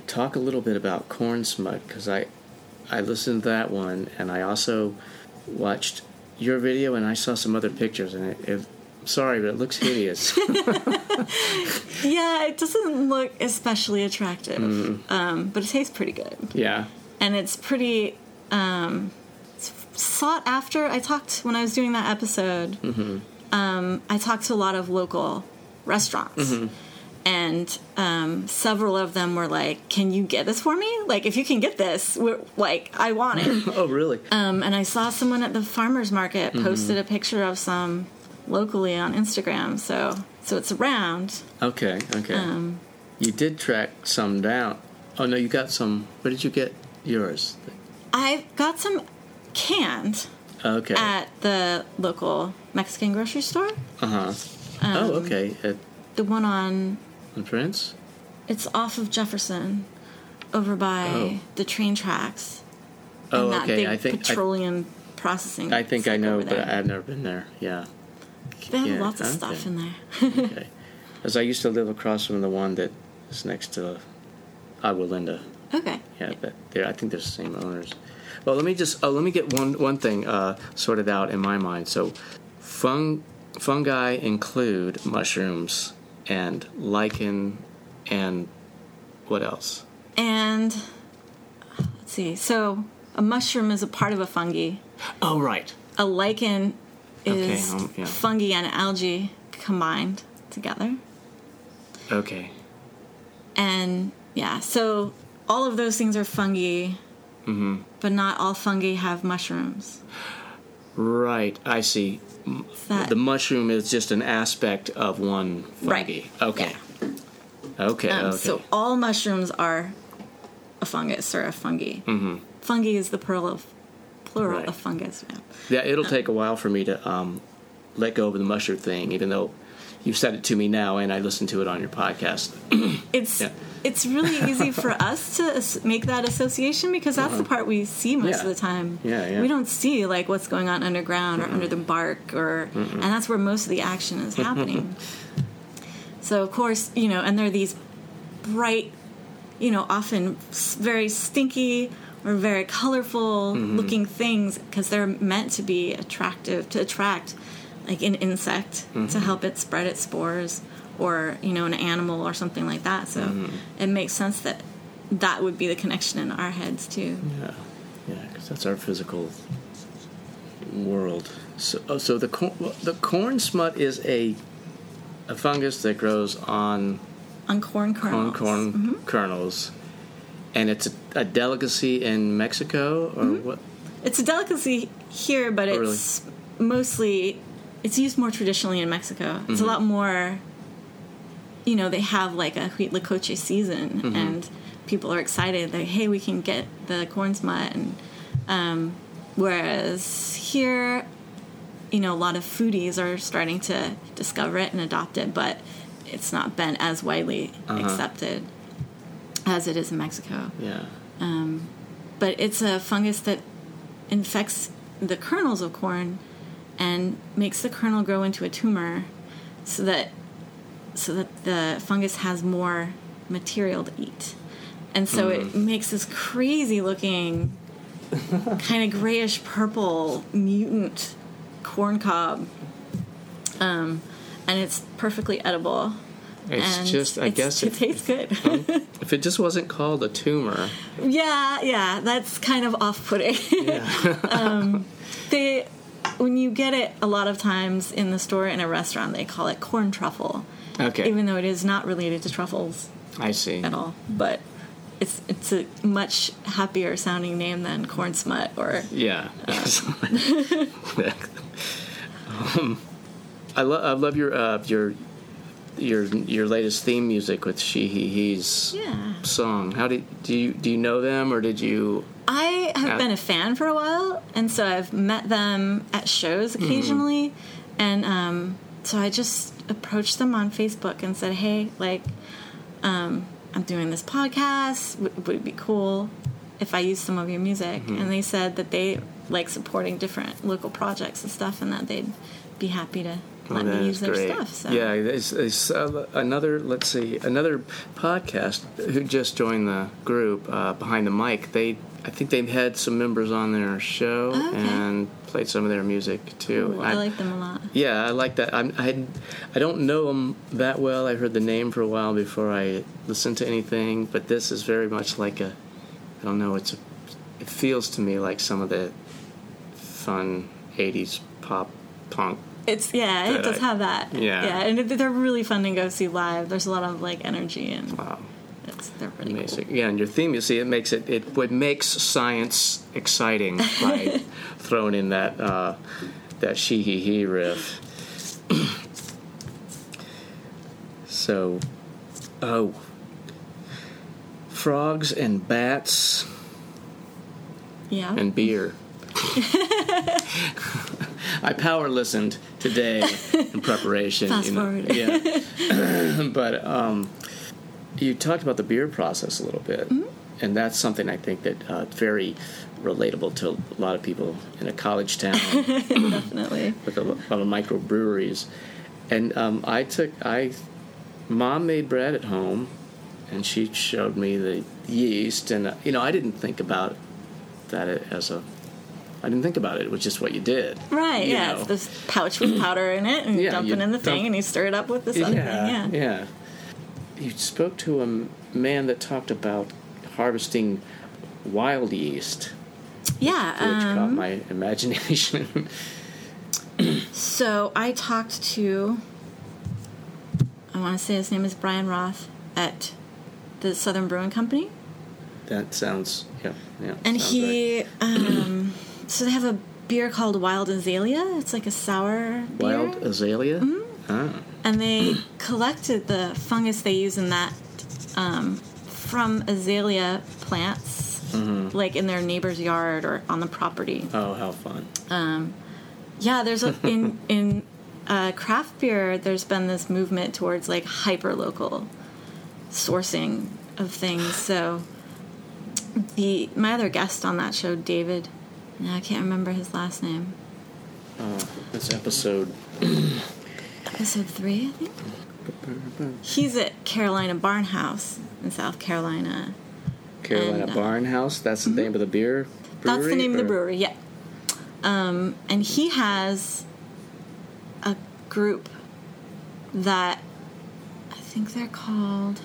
talk a little bit about corn smut because I I listened to that one and I also watched your video and I saw some other pictures and it, it sorry but it looks hideous. Yeah, it doesn't look especially attractive, Mm-hmm. um, but it tastes pretty good, yeah. and it's pretty um, it's sought after. I talked when I was doing that episode. Mm-hmm. Um, I talked to a lot of local restaurants. Mm-hmm. And um, several of them were like, "Can you get this for me? Like, if you can get this, we're, like, I want it." Oh really? Um, and I saw someone at the farmers market Mm-hmm. posted a picture of some locally on Instagram. So, so it's around. Okay. Okay. Um, you did track some down. Oh no, you got some. Where did you get yours? I got some canned Okay. at the local Mexican grocery store. Uh huh. um, oh okay. The one on on Prince. it's off of Jefferson, over by Oh. the train tracks. Oh and that okay. big I think I, petroleum processing. I think I know, but. I've never been there. Yeah. they have yeah, lots of okay. stuff in there. Okay. As I used to live across from the one that is next to Agua Linda. okay. Yeah, but they're, I think they're the same owners. Well, let me just oh, let me get one one thing uh, sorted out in my mind. So, fung fungi include mushrooms and lichen and what else? And let's see. So a mushroom is a part of a fungi. Oh, right. A lichen is Okay, um, yeah. fungi and algae combined together. Okay. And yeah, so all of those things are fungi, Mm-hmm. but not all fungi have mushrooms. Right. I see. That- The mushroom is just an aspect of one fungi. Right. Okay. Okay. Um, okay. So all mushrooms are a fungus or a fungi. Mm-hmm. Fungi is the plural of plural Right. of fungus. Yeah. Yeah, it'll take a while for me to um, let go of the mushroom thing, even though you've said it to me now and I listened to it on your podcast. It's Yeah. it's really easy for us to make that association because that's the part we see most Uh-huh. Yeah. of the time. Yeah, yeah. We don't see like what's going on underground or under the bark or and that's where most of the action is happening. so of course, you know, and there are these bright, you know, often very stinky or very colorful Mm-hmm. looking things because they're meant to be attractive to attract like an insect Mm-hmm. to help it spread its spores or you know an animal or something like that so Mm-hmm. it makes sense that that would be the connection in our heads too Yeah, yeah, because that's our physical world. So, oh, so the corn, the corn smut is a a fungus that grows on on corn corn kernels corn kernels, and it's a, a delicacy in Mexico or what? it's a delicacy here but Oh, it's mostly it's used more traditionally in mexico. It's a mm-hmm. lot more you know they have like a huitlacoche season mm-hmm. and people are excited. That hey we can get the corn smut and um, whereas here you know a lot of foodies are starting to discover it and adopt it but it's not been as widely uh-huh. accepted as it is in mexico. Yeah. Um, but it's a fungus that infects the kernels of corn and makes the kernel grow into a tumor so that so that the fungus has more material to eat. And so it makes this crazy looking kind of grayish purple mutant corn cob um, and it's perfectly edible. It's and just, I it's- guess, it if, tastes good. if it just wasn't called a tumor, Yeah, yeah, that's kind of off-putting. um, they, when you get it, a lot of times in the store in a restaurant, they call it corn truffle, okay, even though it is not related to truffles I see. at all. But it's it's a much happier sounding name than corn smut or Yeah. um, I love I love your uh, your your your latest theme music with She He He's yeah. song. How did do you do you know them or did you? I have been a fan for a while, and so I've met them at shows occasionally, and um, so I just approached them on Facebook and said, "Hey, like, um, I'm doing this podcast. W- would it be cool if I use some of your music?" And they said that they like supporting different local projects and stuff, and that they'd be happy to let me use their great. stuff. So. Yeah, it's, it's uh, another. Let's see, another podcast who just joined the group uh, behind the mic. They, I think they've had some members on their show Oh, okay. and played some of their music too. Cool. I like them a lot. Yeah, I like that. I'm, I I don't know them that well. I heard the name for a while before I listened to anything, but this is very much like a. I don't know. It's a. It feels to me like some of the fun '80s pop punk. It's yeah, it does I- have that. Yeah. yeah, and they're really fun to go see live. There's a lot of like energy and Wow, it's they're pretty amazing. cool. Yeah, and your theme, you see, it makes it. It what makes science exciting by throwing in that uh, that she he he riff. so, oh, frogs and bats Yeah. and beer. I power listened today in preparation. Fast you know, forward. Yeah. but um, you talked about the beer process a little bit, Mm-hmm. and that's something I think that uh, very relatable to a lot of people in a college town Definitely. with a lot of microbreweries. And um, I took I, mom made bread at home, and she showed me the yeast, and uh, you know I didn't think about that as a. I didn't think about it. It was just what you did. Right, you yeah. know. It's this pouch with powder in it, and you Yeah, dump it in the thing, dump- and you stir it up with this other thing. Yeah. yeah. You spoke to a man that talked about harvesting wild yeast, Yeah. which caught um, my imagination. so I talked to, I want to say his name is Brian Roth at the Southern Brewing Company. that sounds, yeah, yeah. And he, right. um, so they have a beer called Wild Azalea. It's like a sour beer. wild azalea. Mm-hmm. Ah, and they collected the fungus they use in that um, from azalea plants, Mm-hmm. like in their neighbor's yard or on the property. oh, how fun! Yeah, there's a in in uh, craft beer. There's been this movement towards like hyper local sourcing of things. So the my other guest on that show, David, I can't remember his last name. Uh, this episode. Episode three, I think. He's at Carolina Bauernhaus in South Carolina. Carolina And, uh, Barn House. That's the name of the beer. Brewery, That's the name of the brewery, yeah. Um, and he has a group that I think they're called.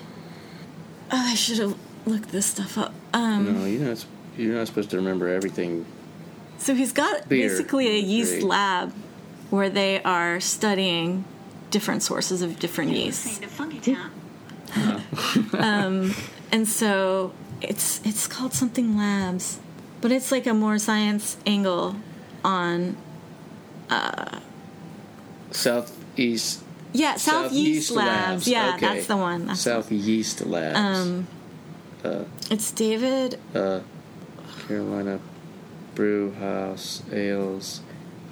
Oh, I should have looked this stuff up. Um, No, you're not. You're not supposed to remember everything. So he's got Beer. basically a yeast Great. lab where they are studying different sources of different yeasts. um, and so it's it's called something labs, but it's like a more science angle on uh, Southeast. yeah Southeast, Labs. Yeah, Okay. that's the one. That's Southeast Labs. um, it's David. uh, Carolina Bauernhaus Ales.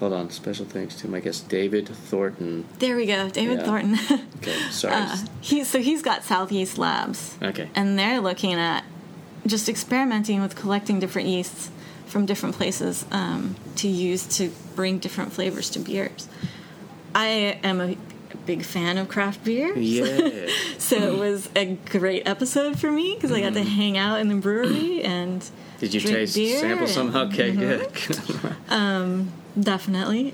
Hold on, special thanks to my guest David Thornton. There we go, David Yeah. Thornton. Okay, sorry. Uh, he so he's got Southeast Labs. okay. and they're looking at just experimenting with collecting different yeasts from different places um, to use to bring different flavors to beers. I am a big fan of craft beer, Yeah. so it was a great episode for me because I got to hang out in the brewery and Mm-hmm. Did you taste sample some? Okay, good. definitely.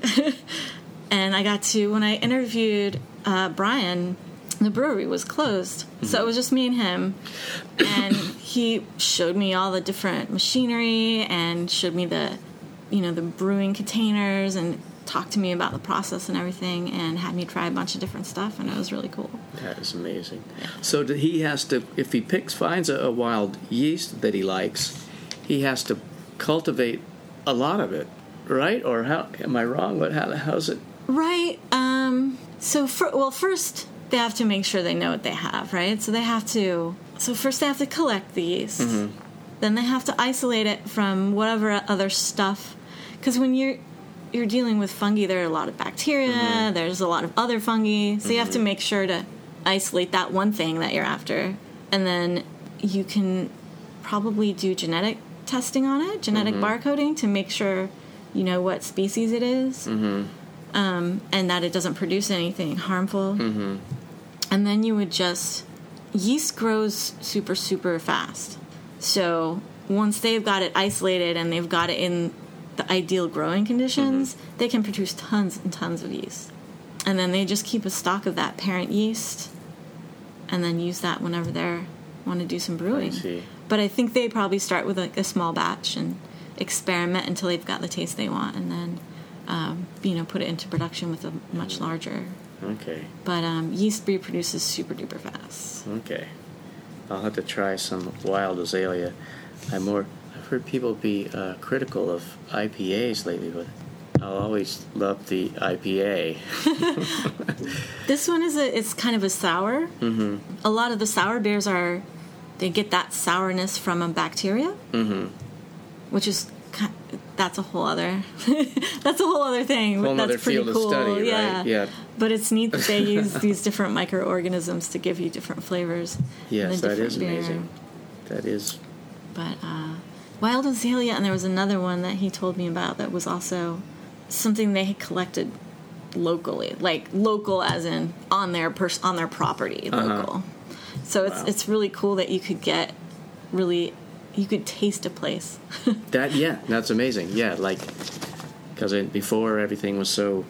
and I got to when I interviewed uh, Brian, the brewery was closed, so it was just me and him. And he showed me all the different machinery and showed me the, you know, the brewing containers and talked to me about the process and everything and had me try a bunch of different stuff and it was really cool. that is amazing. So he has to, if he picks, finds a, a wild yeast that he likes, he has to cultivate a lot of it, right? Or how? Am I wrong? What? How, how's it? Right. Um, so, for, well, first they have to make sure they know what they have, right? So they have to. So first they have to collect the yeast. Mm-hmm. Then they have to isolate it from whatever other stuff, because when you're you're dealing with fungi, there are a lot of bacteria. Mm-hmm. There's a lot of other fungi, so you have to mm-hmm. make sure to isolate that one thing that you're after, and then you can probably do genetic testing on it, genetic barcoding, to make sure you know what species it is um, and that it doesn't produce anything harmful. Mm-hmm. And then you would just yeast grows super super fast. So once they've got it isolated and they've got it in the ideal growing conditions, they can produce tons and tons of yeast. And then they just keep a stock of that parent yeast, and then use that whenever they want to do some brewing. see. But I think they probably start with like a small batch and experiment until they've got the taste they want, and then um, you know put it into production with a much larger. Okay. But um, yeast reproduces super duper fast. Okay. I'll have to try some wild azalea. I'm more. I've heard people be uh, critical of IPAs lately, but I'll always love the IPA. This one is a it's kind of a sour. Mm-hmm. A lot of the sour beers are they get that sourness from a bacteria, mm-hmm. Which is that's a whole other that's a whole other thing. Whole that's other pretty field of cool. study, right? yeah. Yeah. But it's neat that they use these different microorganisms to give you different flavors. Yes, that is beer. amazing. That is. But uh, wild azalea, and there was another one that he told me about that was also something they had collected locally, like local as in on their pers- on their property, local. So it's Wow. it's really cool that you could get really you could taste a place. That yeah, that's amazing. Yeah, like because before everything was so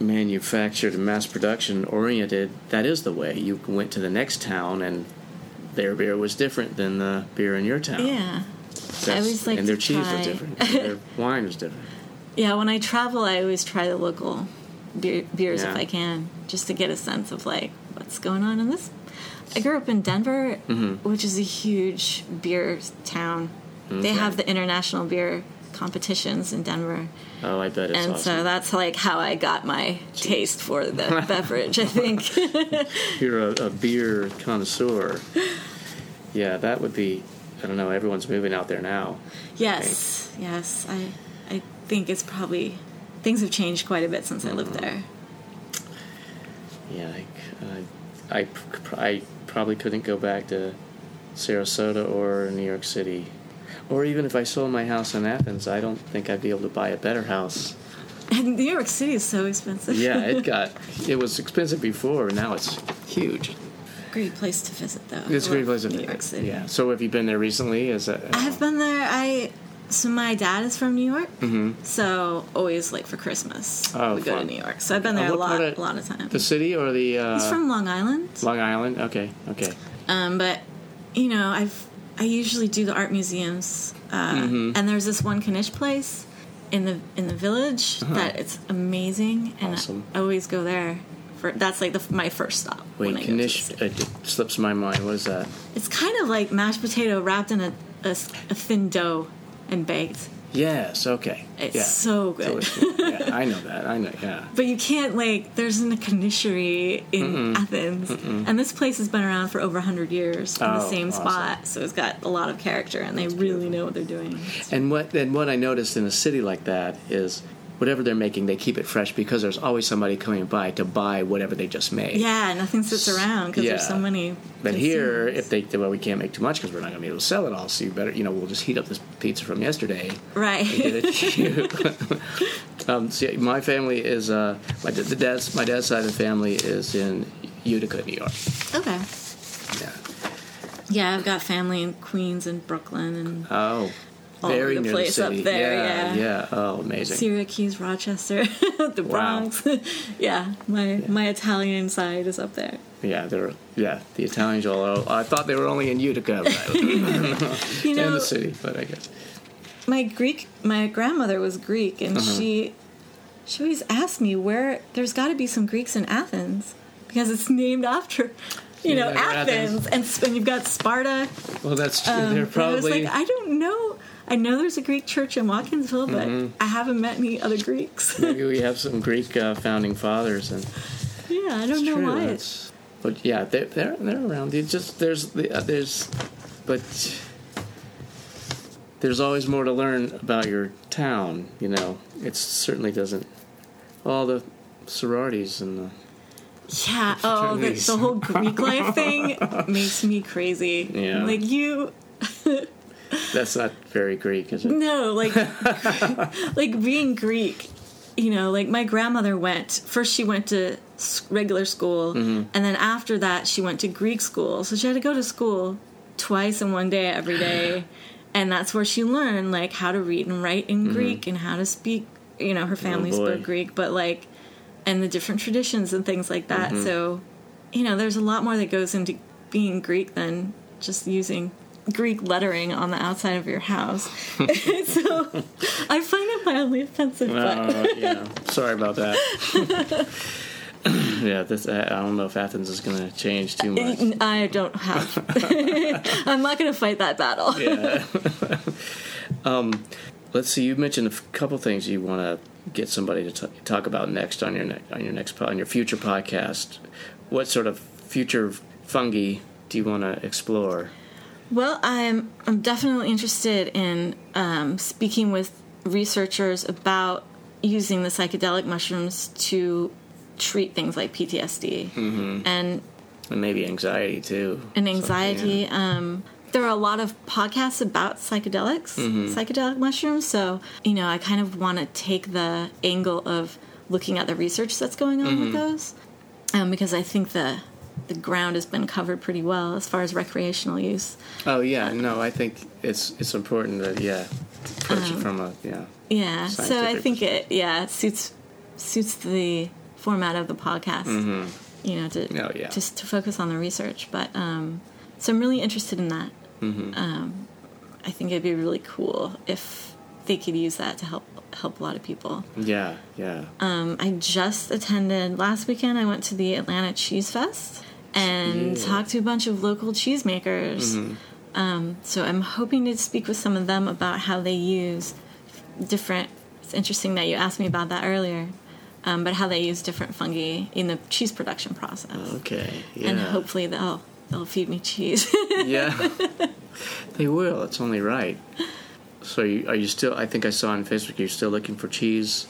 manufactured and mass production oriented. That is the way you went to the next town and their beer was different than the beer in your town. yeah. That's- I always like and their cheese try- was different. and their wine was different. Yeah, when I travel, I always try the local beer, beers if I can, just to get a sense of like what's going on in this. I grew up in Denver, Mm-hmm. which is a huge beer town. They have the international beer competitions in Denver, Oh, I bet it's and awesome. so that's like how I got my taste for the beverage. I think. You're a, a beer connoisseur. Yeah, that would be. I don't know. Everyone's moving out there now. yes, yes. I I think it's probably things have changed quite a bit since I lived Mm-hmm. there. Yeah, I, I, I, I probably couldn't go back to Sarasota or New York City. Or even if I sold my house in Athens, I don't think I'd be able to buy a better house. And New York City is so expensive. Yeah, it got it was expensive before, and now it's huge. Great place to visit, though. It's a great place to New visit. York City. Yeah. So have you been there recently? Is that I have been there. I so my dad is from New York, mm-hmm. so always like for Christmas Oh, we go to. New York. So I've been Uh, there a lot, a lot of times. the city or the uh, He's from Long Island, Long Island? Okay, okay. um, but you know I've I usually do the art museums, uh, Mm-hmm. and there's this one Knish place in the in the village that it's amazing, and Uh-huh. Awesome. I always go there. For, that's like the, my first stop. Wait, when I go to the Knish, city. it slips my mind. What is that? It's kind of like mashed potato wrapped in a a thin dough and baked. Yes, okay. It's yeah. so good. Yeah, I know that. I know, yeah. But you can't like. There's an Kanishery in Athens, and this place has been around for over hundred years in the Oh, same awesome. spot. So it's got a lot of character, and they really know what they're doing. And what and what I noticed in a city like that is whatever they're making, they keep it fresh because there's always somebody coming by to buy whatever they just made. Yeah, nothing sits around because there's so many. But here, if they well, we can't make too much because we're not going to be able to sell it all. So you better, you know, we'll just heat up this pizza from yesterday right, get it to you. um, see, my family is uh, my the dad's my dad's side of the family is in Utica, New York. okay, Yeah. yeah, I've got family in Queens and Brooklyn and Oh, All over the place the up there, Yeah, yeah. Oh, amazing. Syracuse, Rochester, the Bronx. yeah, my my Italian side is up there. Yeah, they're yeah. The Italians all. I thought they were only in Utica, but You in the city. But I guess my Greek, my grandmother was Greek, and Uh-huh. she she always asked me where there's got to be some Greeks in Athens because it's named after. You know, Yeah, Athens, Athens. and, and you've got Sparta. well, that's true. Um, they're and I was like, I don't know. I know there's a Greek church in Watkinsville, but Mm-hmm. I haven't met any other Greeks. maybe we have some Greek uh, founding fathers, and yeah, I don't know true. why. That's, but yeah, they're they're, they're around. It's just there's the uh, there's, but there's always more to learn about your town. You know, it certainly doesn't. All the sororities and the Yeah. Oh, the, the whole Greek life thing makes me crazy. Yeah. Like you, that's not very Greek, is it? no, like, like being Greek. You know, like my grandmother went. First, she went to regular school, Mm-hmm. and then after that, she went to Greek school. So she had to go to school twice in one day every day, and that's where she learned like how to read and write in Greek and how to speak. You know, her family Mm-hmm. Oh, spoke Greek, but like, and the different traditions and things like that. Mm-hmm. So, you know, there's a lot more that goes into being Greek than just using Greek lettering on the outside of your house. so I find it mildly offensive, but Uh, yeah, sorry about that. yeah, this, I don't know if Athens is going to change too much. I don't have. I'm not going to fight that battle. Yeah. um, let's see. You mentioned a couple things you want to get somebody to t- talk about next on your ne- on your next po- on your future podcast. What sort of future fungi do you want to explore? Well, I'm I'm definitely interested in um, speaking with researchers about using the psychedelic mushrooms to treat things like PTSD and And maybe anxiety too. and anxiety. yeah. Um, there are a lot of podcasts about psychedelics, psychedelic mushrooms. So, you know, I kind of want to take the angle of looking at the research that's going on with those, um, because I think the the ground has been covered pretty well as far as recreational use. Oh yeah, no, I think it's it's important that yeah, approach Um, it from a yeah. Yeah, so I think it yeah it suits suits the format of the podcast. You know, to Oh, yeah. just to focus on the research. But um, so I'm really interested in that. Mm-hmm. Um, I think it'd be really cool if they could use that to help help a lot of people. Yeah, yeah. Um, I just attended last weekend. I went to the Atlanta Cheese Fest and Yeah. talked to a bunch of local cheesemakers. Um, so I'm hoping to speak with some of them about how they use different. It's interesting that you asked me about that earlier, um, but how they use different fungi in the cheese production process, Okay. Yeah. and hopefully they'll they'll feed me cheese. yeah. they will. It's only right. So you, are you still? I think I saw on Facebook you're still looking for cheese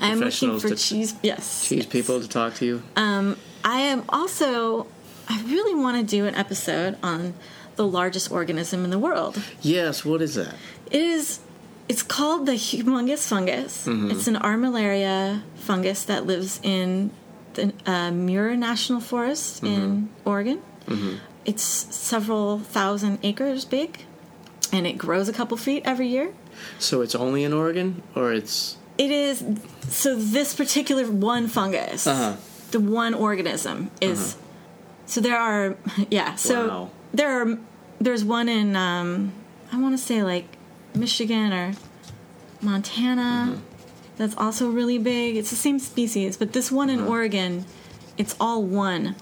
I'm looking Professionals for to- cheese. Yes, cheese yes. people to talk to you. Um, I am also. I really want to do an episode on the largest organism in the world. yes. What is that? It is. It's called the humongous fungus. Mm-hmm. It's an armillaria fungus that lives in the uh, Malheur National Forest in mm-hmm. Oregon. Mm-hmm. It's several thousand acres big, and it grows a couple feet every year. So it's only in Oregon, or it's It is so. This particular one fungus, Uh-huh. the one organism, is. So there are, yeah. So Wow. there are. There's one in. Um, I want to say like Michigan or Montana. Mm-hmm. That's also really big. It's the same species, but this one in Uh-huh. Oregon, it's all one.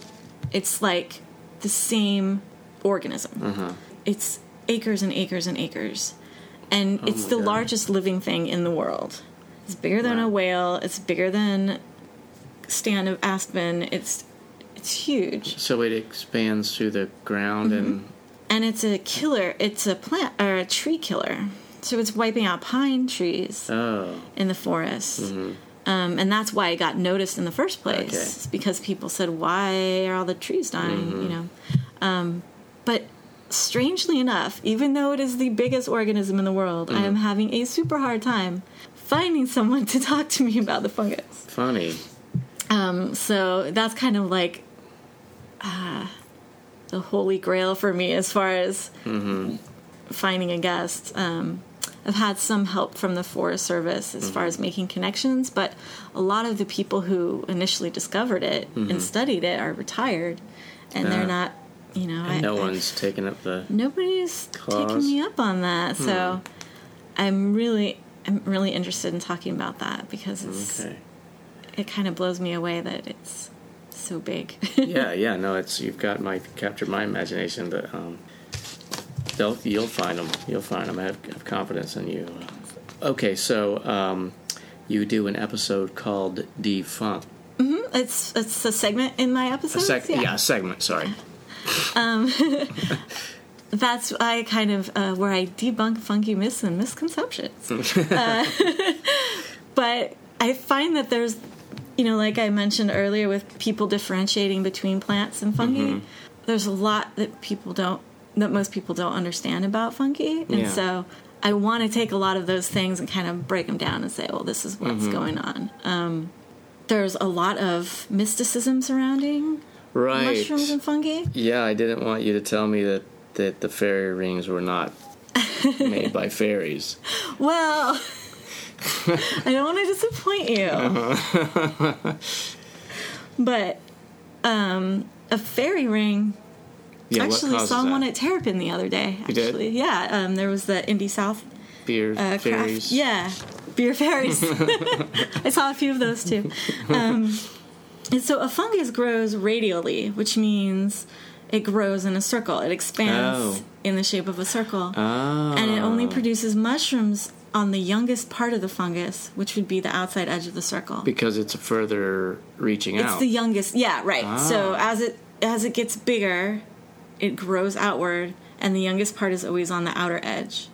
It's like the same organism. Uh-huh. It's acres and acres and acres. And it's Oh my the God. largest living thing in the world. It's bigger than Wow. a whale. It's bigger than stand of aspen. It's it's huge. so it expands through the ground and And it's a killer. It's a plant or a tree killer. So it's wiping out pine trees oh in the forest. Um, and that's why it got noticed in the first place. Okay. Because people said, "Why are all the trees dying?" You know. Um, but strangely enough, even though it is the biggest organism in the world, I am having a super hard time finding someone to talk to me about the fungus. funny. Um, so that's kind of like uh, the holy grail for me as far as finding a guest. Um, I've had some help from the Forest Service as far as making connections, but a lot of the people who initially discovered it and studied it are retired, and they're not, you know, I, no I- one's taking up the. nobody's taking Cause? me up on that. So I'm really, I'm really interested in talking about that because it's Okay. it kind of blows me away that it's so big. yeah, yeah. No, it's you've got my captured my imagination. But um, they'll you'll find them. You'll find them. I have, have confidence in you. Okay, so um, you do an episode called Defunk. it's it's a segment in my episode. A episodes. sec- yeah. a segment. Sorry. That's I kind of uh, where I debunk funky myths and misconceptions. Uh, but I find that there's, you know, like I mentioned earlier, with people differentiating between plants and fungi, Mm-hmm. there's a lot that people don't, that most people don't understand about fungi, and Yeah. so I want to take a lot of those things and kind of break them down and say, well, this is what's Mm-hmm. going on. Um, there's a lot of mysticism surrounding Right. mushrooms and fungi. Yeah, I didn't want you to tell me that that the fairy rings were not made by fairies. Well, I don't want to disappoint you. but um, a fairy ring. Yeah, actually, saw that? one at Terrapin the other day. You did? Actually, yeah. Um, there was the Indie South beer uh, fairies. Yeah, beer fairies. I saw a few of those too. Um, and so a fungus grows radially, which means it grows in a circle. It expands Oh. in the shape of a circle Oh. and it only produces mushrooms on the youngest part of the fungus, which would be the outside edge of the circle. because it's further reaching it's out. It's the youngest, yeah, right. So Ah. as it as it gets bigger, it grows outward, and the youngest part is always on the outer edge,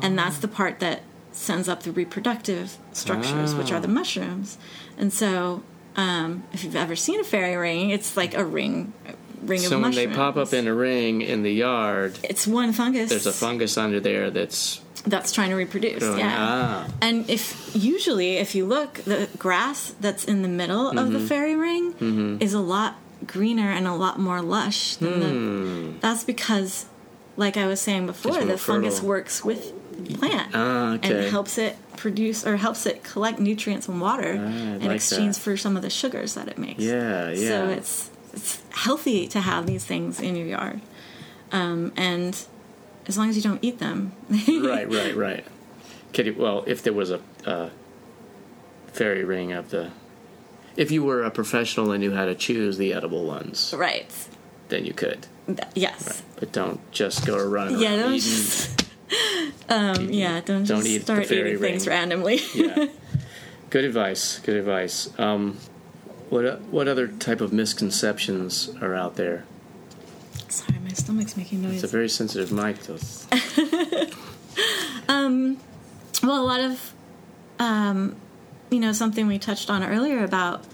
and that's the part that sends up the reproductive structures, which are the Ah. mushrooms. And so, um, if you've ever seen a fairy ring, it's like a ring, a ring so of when mushrooms. they pop up in a ring in the yard, it's one fungus. there's a fungus under there that's that's trying to reproduce. growing. yeah. Ah, And if usually, if you look, the grass that's in the middle of Mm-hmm. the fairy ring is a lot greener and a lot more lush than the. That's because, like I was saying before, Hmm. the fungus fertile. works with plant Ah, okay. and helps it produce or helps it collect nutrients and water in like exchange that. for some of the sugars that it makes. Yeah, yeah. So it's it's healthy to have these things in your yard, um, and as long as you don't eat them. right, right, right. You, well, if there was a uh, fairy ring of the, if you were a professional and knew how to choose the edible ones, right. then you could. Th- Yes. But don't just go around Yeah. Don't eating. just. Um, yeah. Don't Don't just eat start eating things randomly. yeah. Good advice. Good advice. Um, what what other type of misconceptions are out there? Sorry, my stomach's making noise. It's a very sensitive mic. Though. Well, a lot of, um, you know, something we touched on earlier about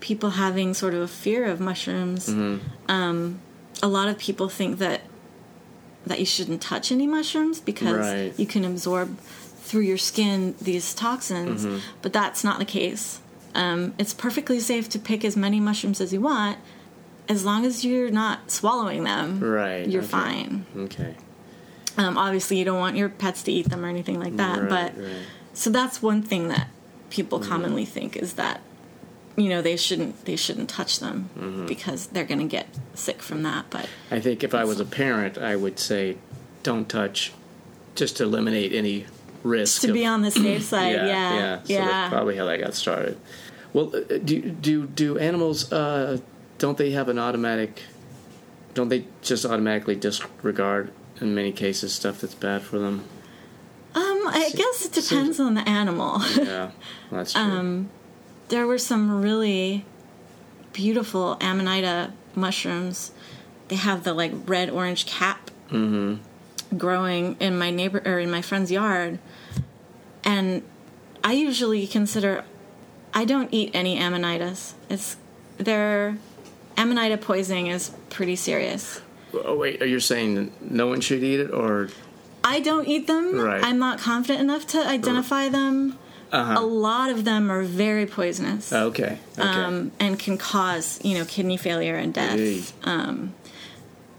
people having sort of a fear of mushrooms. Mm-hmm. Um, a lot of people think that that you shouldn't touch any mushrooms because Right. you can absorb through your skin these toxins, Mm-hmm. but that's not the case. Um, it's perfectly safe to pick as many mushrooms as you want, as long as you're not swallowing them. Right. You're okay. fine. Okay. Um, obviously, you don't want your pets to eat them or anything like that. Right, but right. so that's one thing that people commonly think is that you know they shouldn't they shouldn't touch them Mm-hmm. because they're going to get sick from that. But I think if I was a parent, I would say, don't touch, just to eliminate any risk. to of, be on the safe side, yeah, yeah, yeah, So that's probably how that got started. Well, uh, do do do animals? Uh, don't they have an automatic? Don't they just automatically disregard in many cases stuff that's bad for them? Um, I guess it depends on the animal. Yeah, that's true. Um, there were some really beautiful amanita mushrooms. They have the like red orange cap mm-hmm. growing in my neighbor or in my friend's yard, and I usually consider I don't eat any amanitas. It's their amanita poisoning is pretty serious. oh wait, are you saying no one should eat it, or I don't eat them. Right. I'm not confident enough to identify them. Uh-huh. A lot of them are very poisonous. okay, okay, um, and can cause you know kidney failure and death. Hey.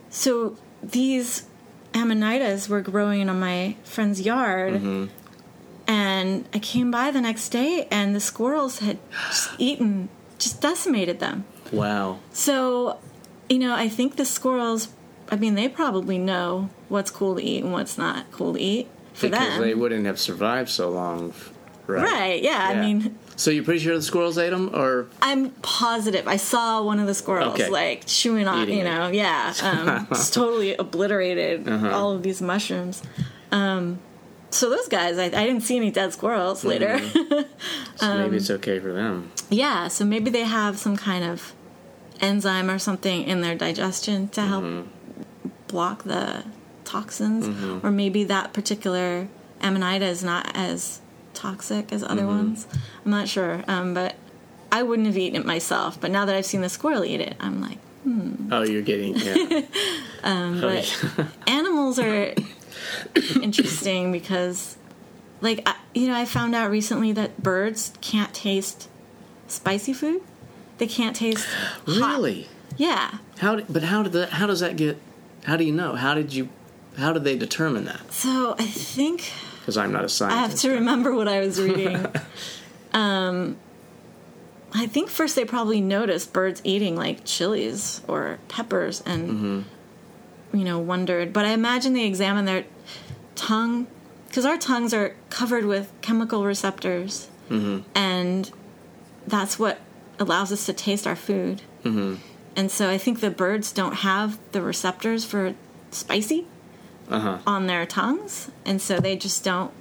So these amanitas were growing on my friend's yard, Mm-hmm. and I came by the next day, and the squirrels had just eaten, just decimated them. wow, So, you know, I think the squirrels. I mean, they probably know what's cool to eat and what's not cool to eat for because them. they wouldn't have survived so long, right? Right, yeah, I mean, so you're pretty sure the squirrels ate them, or I'm positive. I saw one of the squirrels Okay. like chewing on, Eating you know, yeah, um, just totally obliterated Uh-huh. all of these mushrooms. Um, so those guys, I, I didn't see any dead squirrels later. Mm-hmm. so Um, maybe it's okay for them. yeah, so maybe they have some kind of enzyme or something in their digestion to help Mm-hmm. block the toxins, or maybe that particular amanita is not as toxic as Mm-hmm. other ones. I'm not sure, um, but I wouldn't have eaten it myself. But now that I've seen the squirrel eat it, I'm like, Oh, you're getting yeah. Um, but animals are interesting because, like, I, you know, I found out recently that birds can't taste spicy food. They can't taste hot. really? Yeah. How? But how did that? How does that get? How do you know? How did you? How did they determine that? So I think Because I'm not a scientist. I have to remember what I was reading. um, I think first they probably noticed birds eating like chilies or peppers and, mm-hmm. you know, wondered. But I imagine they examined their tongue because our tongues are covered with chemical receptors, mm-hmm. and that's what allows us to taste our food. Mm-hmm. And so I think the birds don't have the receptors for spicy Uh huh. on their tongues, and so they just don't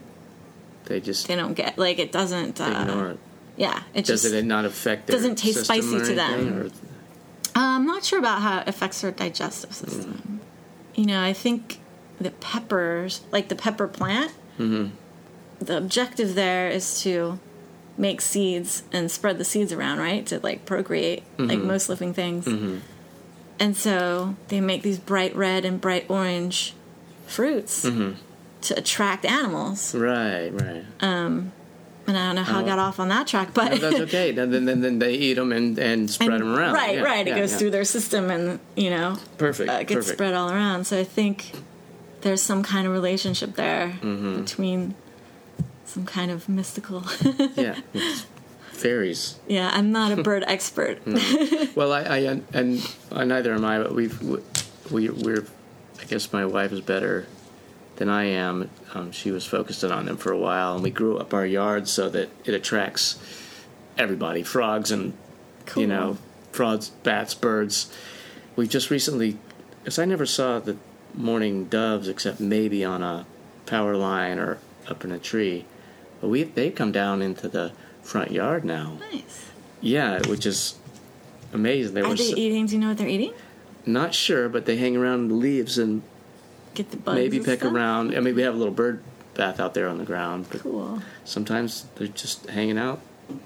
They just they don't get like it doesn't uh, ignore it. yeah it Does just it not affect? Their doesn't taste spicy to them. or- Uh, i'm not sure about how it affects their digestive system you know i think the peppers like the pepper plant the objective there is to make seeds and spread the seeds around right to like procreate like most living things and so they make these bright red and bright orange fruits to attract animals Right. Right. and and I don't know how I got off on that track, but No, that's okay. Then, then, then, they eat them and, and spread and- them around. Right, Yeah, right. It goes yeah. through their system, and you know, Perfect. uh, gets perfect. spread all around. So I think there's some kind of relationship there Mm-hmm. between some kind of mystical. Yeah, fairies. yeah, I'm not a bird expert. Well, I, I and uh, neither am I, but we've we we're I guess my wife is better than I am. Um, she was focused on them for a while, and we grew up our yard so that it attracts everybody, frogs and Cool. you know frogs, bats, birds. We just recently, because I never saw the mourning doves except maybe on a power line or up in a tree, but we they come down into the front yard now. nice. Yeah, which is amazing. They Are were they so- eating? Do you know what they're eating? Not sure, but they hang around the leaves and Get the bugs. maybe peck stuff? around. I mean, we have a little bird bath out there on the ground, but Cool. sometimes they're just hanging out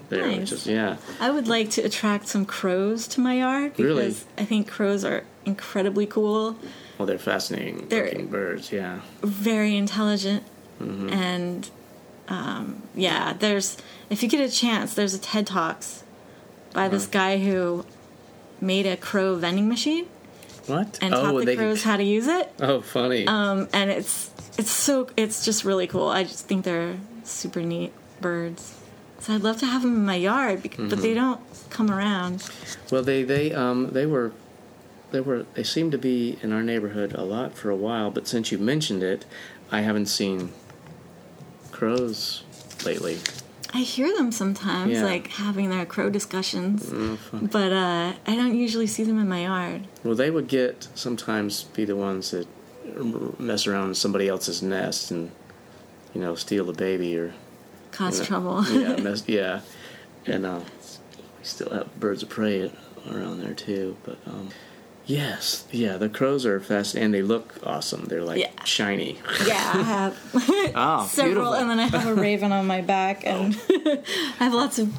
there. Nice. Is yeah, I would like to attract some crows to my yard because Really? I think crows are incredibly cool, well, they're fascinating They're- looking birds. Yeah, very intelligent, Mm-hmm. and um, yeah, there's if you get a chance, there's a TED Talks by this guy who made a crow vending machine what? and oh, taught the they crows how to use it. oh, funny. Um, and it's it's so it's just really cool. I just think they're super neat birds. So I'd love to have them in my yard, bec- but Mm-hmm. they don't come around. well, they they um they were. They were. They seem to be in our neighborhood a lot for a while, but since you mentioned it, I haven't seen crows lately. I hear them sometimes, Yeah. like having their crow discussions, Oh, but uh, I don't usually see them in my yard. Well, they would get sometimes be the ones that mess around in somebody else's nest and you know steal the baby or Cause you know, trouble. yeah, mess, yeah, and uh, we still have birds of prey around there too. But um, yes, yeah, the crows are fast and they look awesome. They're like Yeah. shiny. yeah, I have Oh, several, beautiful. and then I have a raven on my back, and I have lots of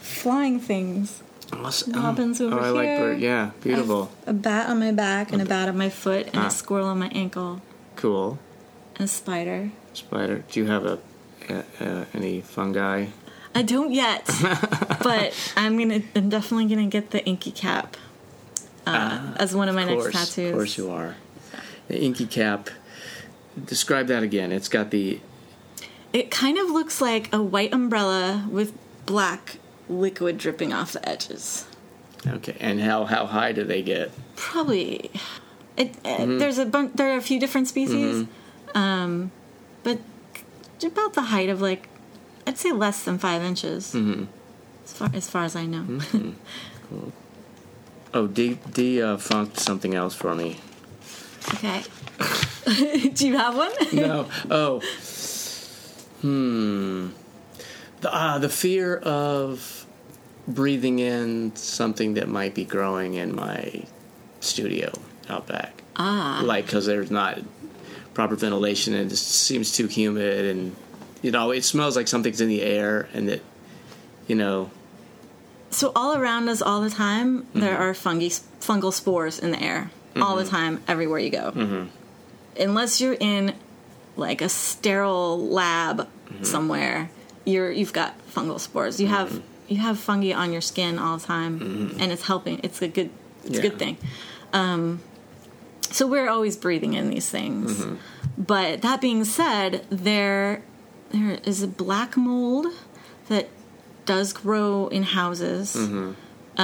flying things. Awesome. Robins over oh, I like here. bird. Yeah, I have beautiful, a bat on my back, and a bat on my foot, and Ah. a squirrel on my ankle, cool. and a spider. Spider. Do you have a, a, a any fungi? I don't yet, but I'm gonna. I'm definitely gonna get the inky cap uh, as one of my Ah, Of course, next tattoos. Of course you are. The inky cap. Describe that again. It's got the It kind of looks like a white umbrella with black liquid dripping off the edges. okay. And how how high do they get? Probably. It, uh, Mm-hmm. There's a bun- there are a few different species, um, but about the height of like I'd say less than five inches, Mm-hmm. as far as far as I know. Oh, D D uh, funked something else for me. okay. Do you have one? No. Oh. Hmm. The uh, the fear of breathing in something that might be growing in my studio out back. Ah. Like because there's not proper ventilation and it just seems too humid and you know it smells like something's in the air and that you know So all around us, all the time, mm-hmm. there are fungi, fungal spores in the air. All the mm-hmm. time, everywhere you go. Mm-hmm. Unless you're in like a sterile lab somewhere, you're you've got fungal spores. You have you have fungi on your skin all the time, and it's helping. It's a good it's a good thing. Um, so we're always breathing in these things. But that being said, there there is a black mold that does grow in houses. Mm-hmm.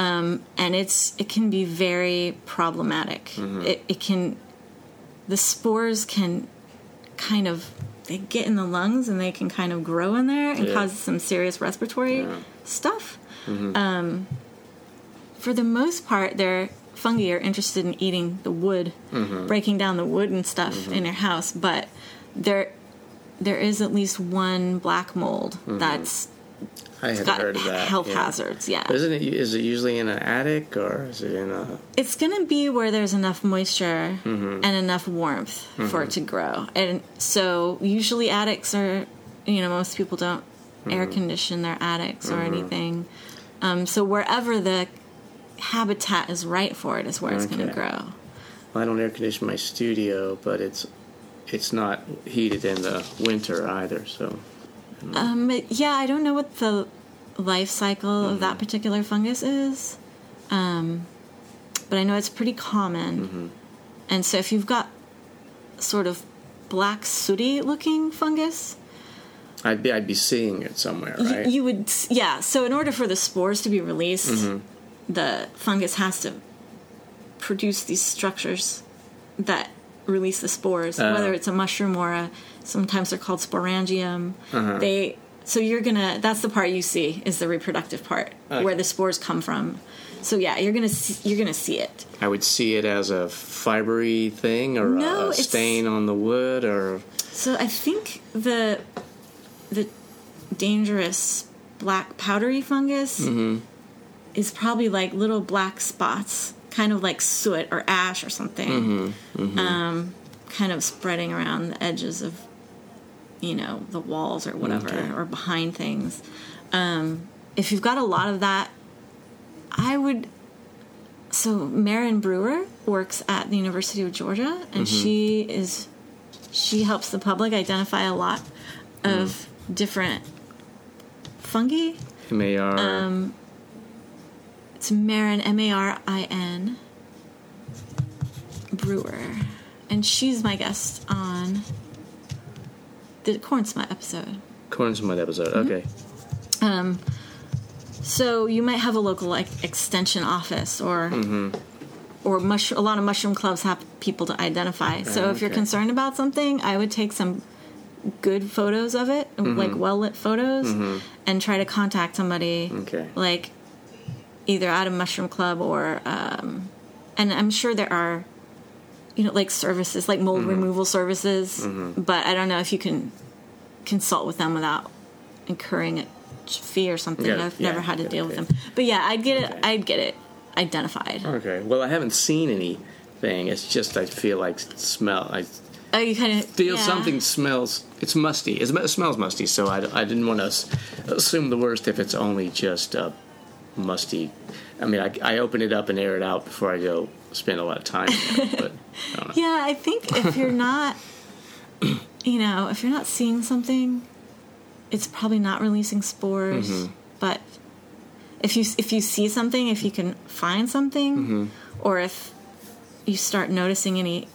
Um, and it's it can be very problematic. Mm-hmm. It, it can the spores can kind of they get in the lungs and they can kind of grow in there and Yeah. cause some serious respiratory Yeah. stuff. Mm-hmm. Um, for the most part, their fungi are interested in eating the wood, breaking down the wood and stuff in your house. But there, there is at least one black mold that's I had got heard of that. health yeah. hazards. Yeah, Isn't it? Is it usually in an attic or is it in a? it's going to be where there's enough moisture Mm-hmm. and enough warmth for it to grow. And so usually attics are, you know, most people don't Mm-hmm. air condition their attics or anything. Um, so wherever the habitat is right for it is where it's going to grow. Well, I don't air condition my studio, but it's it's not heated in the winter either. So Um, yeah, I don't know what the life cycle of Mm-hmm. that particular fungus is, um, but I know it's pretty common. Mm-hmm. And so if you've got sort of black sooty looking fungus, I'd be I'd be seeing it somewhere, y- right? you would yeah. So in order for the spores to be released, Mm-hmm. the fungus has to produce these structures that release the spores. Oh. Whether it's a mushroom or a sometimes they're called sporangium. Uh-huh. They so you're gonna that's the part you see is the reproductive part Okay. where the spores come from. So yeah, you're gonna see, you're gonna see it. I would see it as a fibery thing or No, a it's- stain on the wood or So I think the the dangerous black powdery fungus Mm-hmm. is probably like little black spots, kind of like soot or ash or something, Mm-hmm. Um, kind of spreading around the edges of you know the walls or whatever Okay. or behind things. Um, if you've got a lot of that, I would. So Marin Brewer works at the University of Georgia, and she is she helps the public identify a lot of different fungi. MAR. Um, it's Marin M A R I N Brewer, and she's my guest on the Corn Smut episode. Corn Smut episode. mm-hmm. Okay. Um, so you might have a local like extension office or or mush- a lot of mushroom clubs have people to identify. So if you're concerned about something, I would take some good photos of it, like well lit photos, and try to contact somebody Okay. like either at a mushroom club or um, and I'm sure there are you know like services like mold removal services, but I don't know if you can consult with them without incurring a fee or something. Yeah, I've yeah, never had to deal with them. But yeah, I'd get it. I'd get it identified. Okay. Well, I haven't seen anything. It's just I feel like smell. I Oh, you kind of feel something smells. It's musty. It smells musty. So I, I didn't want to assume the worst if it's only just uh, musty. I mean, I, I open it up and air it out before I go spend a lot of time. it, but I. Yeah, I think if you're not, you know, if you're not seeing something, it's probably not releasing spores. Mm-hmm. But if you if you see something, if you can find something, Mm-hmm. or if you start noticing any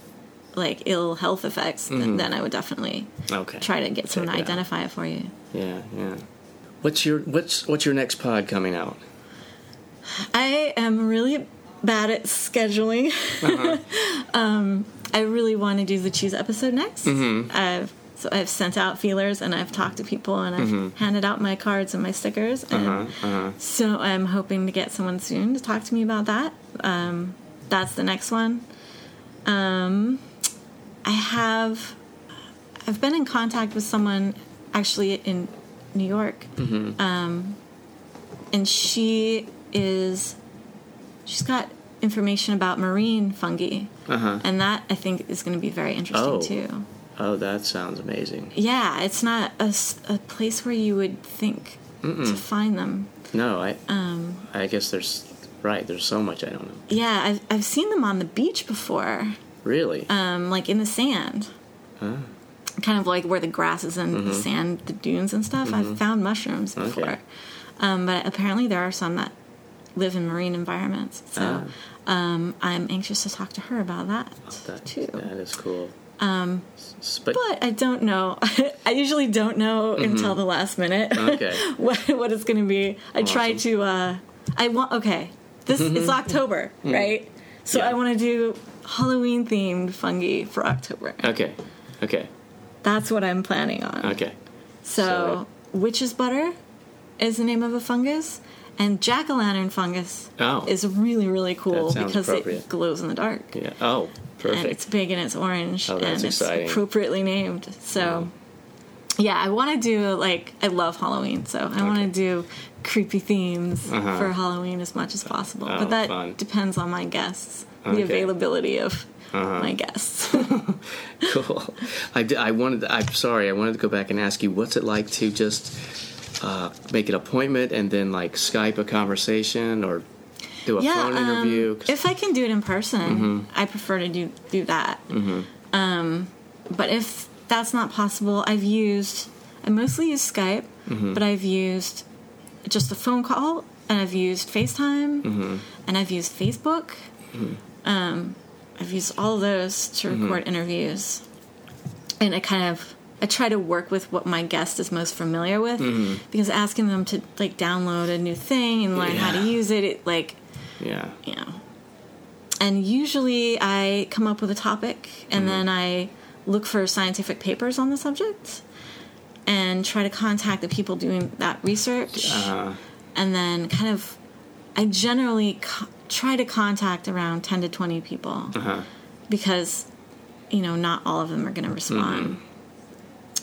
like ill health effects, then, then I would definitely Mm-hmm. Okay. try to get someone to out. identify it for you. Yeah, yeah. What's your what's what's your next pod coming out? I am really bad at scheduling. Uh-huh. um, I really want to do the cheese episode next. Mm-hmm. I've so I've sent out feelers and I've talked to people and I've Mm-hmm. handed out my cards and my stickers. And Uh-huh, so I'm hoping to get someone soon to talk to me about that. Um, that's the next one. Um, I have I've been in contact with someone actually in New York, Mm-hmm. um, and she is she's got information about marine fungi, Uh-huh. and that I think is going to be very interesting Oh. too. Oh, that sounds amazing. Yeah, it's not a place where you would think to find them. No, I Um, I guess there's right. There's so much I don't know. yeah, I've I've seen them on the beach before. Really? um, like in the sand. Kind of like where the grass is and the sand, the dunes and stuff. I've found mushrooms before. Okay. Um, but apparently there are some that live in marine environments. So um, I'm anxious to talk to her about that, that, too. that is cool. Um, but, But I don't know. I usually don't know until the last minute Okay. what, what it's going to be. I try to. Uh, I want. Okay, this it's October, right? So Yeah. I want to do Halloween themed fungi for October. okay, okay, That's what I'm planning on. okay. So, So- witch's butter is the name of a fungus, and jack o' lantern fungus Oh. is really really cool because it glows in the dark. Yeah. Oh, perfect. And it's big and it's orange Oh, that's and it's exciting. appropriately named. So, yeah, I want to do like I love Halloween, so I want to do creepy themes Uh-huh. for Halloween as much as possible. Oh, but that fun. depends on my guests, Okay. the availability of Uh-huh. my guests. cool. I, did, I wanted. I'm sorry. I wanted to go back and ask you, what's it like to just uh, make an appointment and then like Skype a conversation or do a phone um, interview? if I can do it in person, Mm-hmm. I prefer to do do that. Um, but if that's not possible, I've used I mostly use Skype, but I've used just a phone call, and I've used FaceTime, and I've used Facebook. Um, I've used all of those to record interviews, and I kind of I try to work with what my guest is most familiar with because asking them to like download a new thing and learn how to use it, it like Yeah. you know. And usually I come up with a topic and then I look for scientific papers on the subject and try to contact the people doing that research. Uh, And then kind of, I generally co- try to contact around 10 to 20 people uh-huh. because, you know, not all of them are going to respond.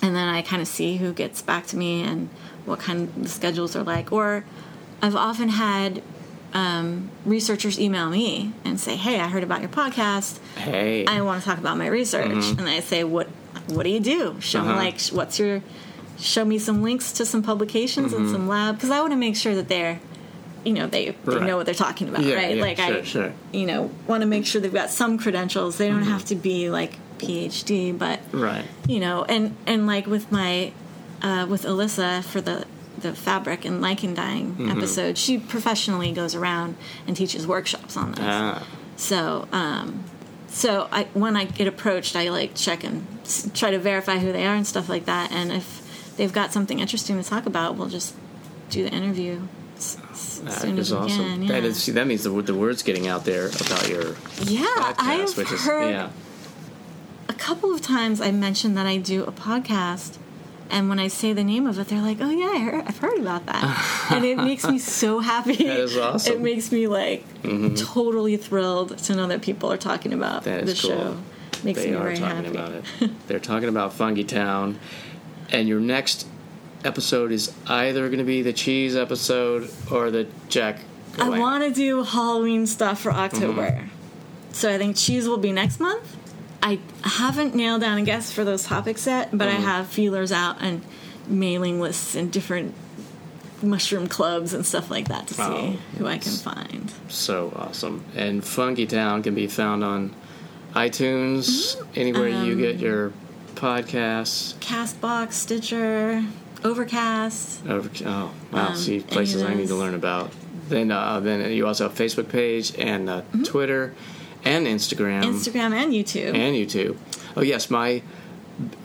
And then I kind of see who gets back to me and what kind of the schedules are like. Or I've often had um, researchers email me and say, "Hey, I heard about your podcast. Hey. I want to talk about my research." And I say, "What? What do you do? Show me Uh-huh. like what's your show me some links to some publications and some lab because I want to make sure that they're." You know they, they Right. know what they're talking about, Yeah, right? yeah, like sure, I, sure. you know, want to make sure they've got some credentials. They don't Mm-hmm. have to be like PhD, but right. you know, and and like with my uh, with Alissa for the the fabric and lichen dyeing Mm-hmm. episode, she professionally goes around and teaches workshops on this. Ah. So, um, so I when I get approached, I like check and try to verify who they are and stuff like that. And if they've got something interesting to talk about, we'll just do the interview s- s- as soon as we awesome. can. Yeah, That is. See, that means the, the word's getting out there about your yeah. podcast, I've which is heard yeah. A couple of times I mentioned that I do a podcast, and when I say the name of it, they're like, "Oh yeah, I heard, I've heard about that," and it makes me so happy. That is awesome. Mm-hmm. It makes me like totally thrilled to know that people are talking about That the is cool. show. Makes They me are very talking happy. about it. They're talking about Funky Town, and your next episode is either going to be the cheese episode or the Jack. I want to do Halloween stuff for October, Mm-hmm. so I think cheese will be next month. I haven't nailed down a guest for those topics yet, but Mm-hmm. I have feelers out and mailing lists and different mushroom clubs and stuff like that to see Oh, who I can find. so awesome. And Funky Town can be found on iTunes, anywhere you Um, get your podcasts. Castbox, Stitcher, Overcast. Over, oh wow! Um, See places I need to learn about. Then, uh, then you also have Facebook page and uh, Twitter and Instagram. Instagram and YouTube. and YouTube. Oh yes, my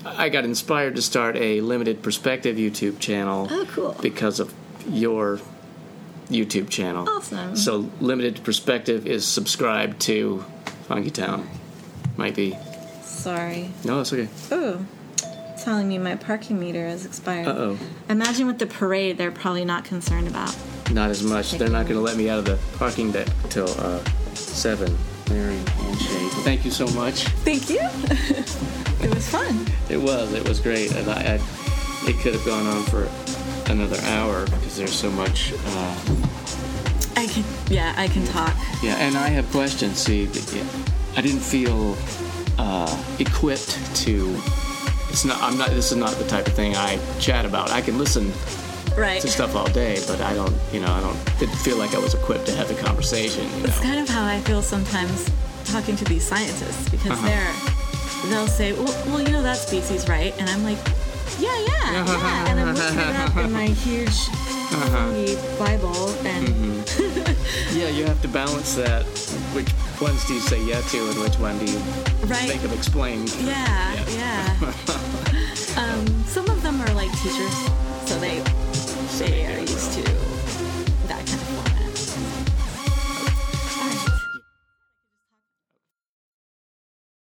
I got inspired to start a limited perspective YouTube channel. Oh, cool. Because of your YouTube channel. Awesome. So limited perspective is subscribed to Funky Town. Might be. Sorry. No, that's okay. Oh, telling me my parking meter has expired. Uh oh. Imagine with the parade, they're probably not concerned about. Not as much. They're not going to let me out of the parking deck till uh, seven. Mary handshake. Thank you so much. Thank you. it was fun. It was. It was great, and I, I it could have gone on for another hour because there's so much. Uh, I can, yeah, I can talk. yeah, and I have questions. See, th- yeah, I didn't feel uh, equipped to. It's not. I'm not. This is not the type of thing I chat about. I can listen Right. to stuff all day, but I don't. You know, I don't. Didn't feel like I was equipped to have the conversation. You It's know. kind of how I feel sometimes talking to these scientists because Uh-huh. they're they'll say, well, well, you know that species, right? And I'm like, yeah, yeah, yeah. And I'm looking it up in my huge Uh-huh. Bible, and Mm-hmm. Yeah, you have to balance that. Which ones do you say yeah to, and which one do you right, think of explaining? yeah, yeah. um, some of them are like teachers Berries too.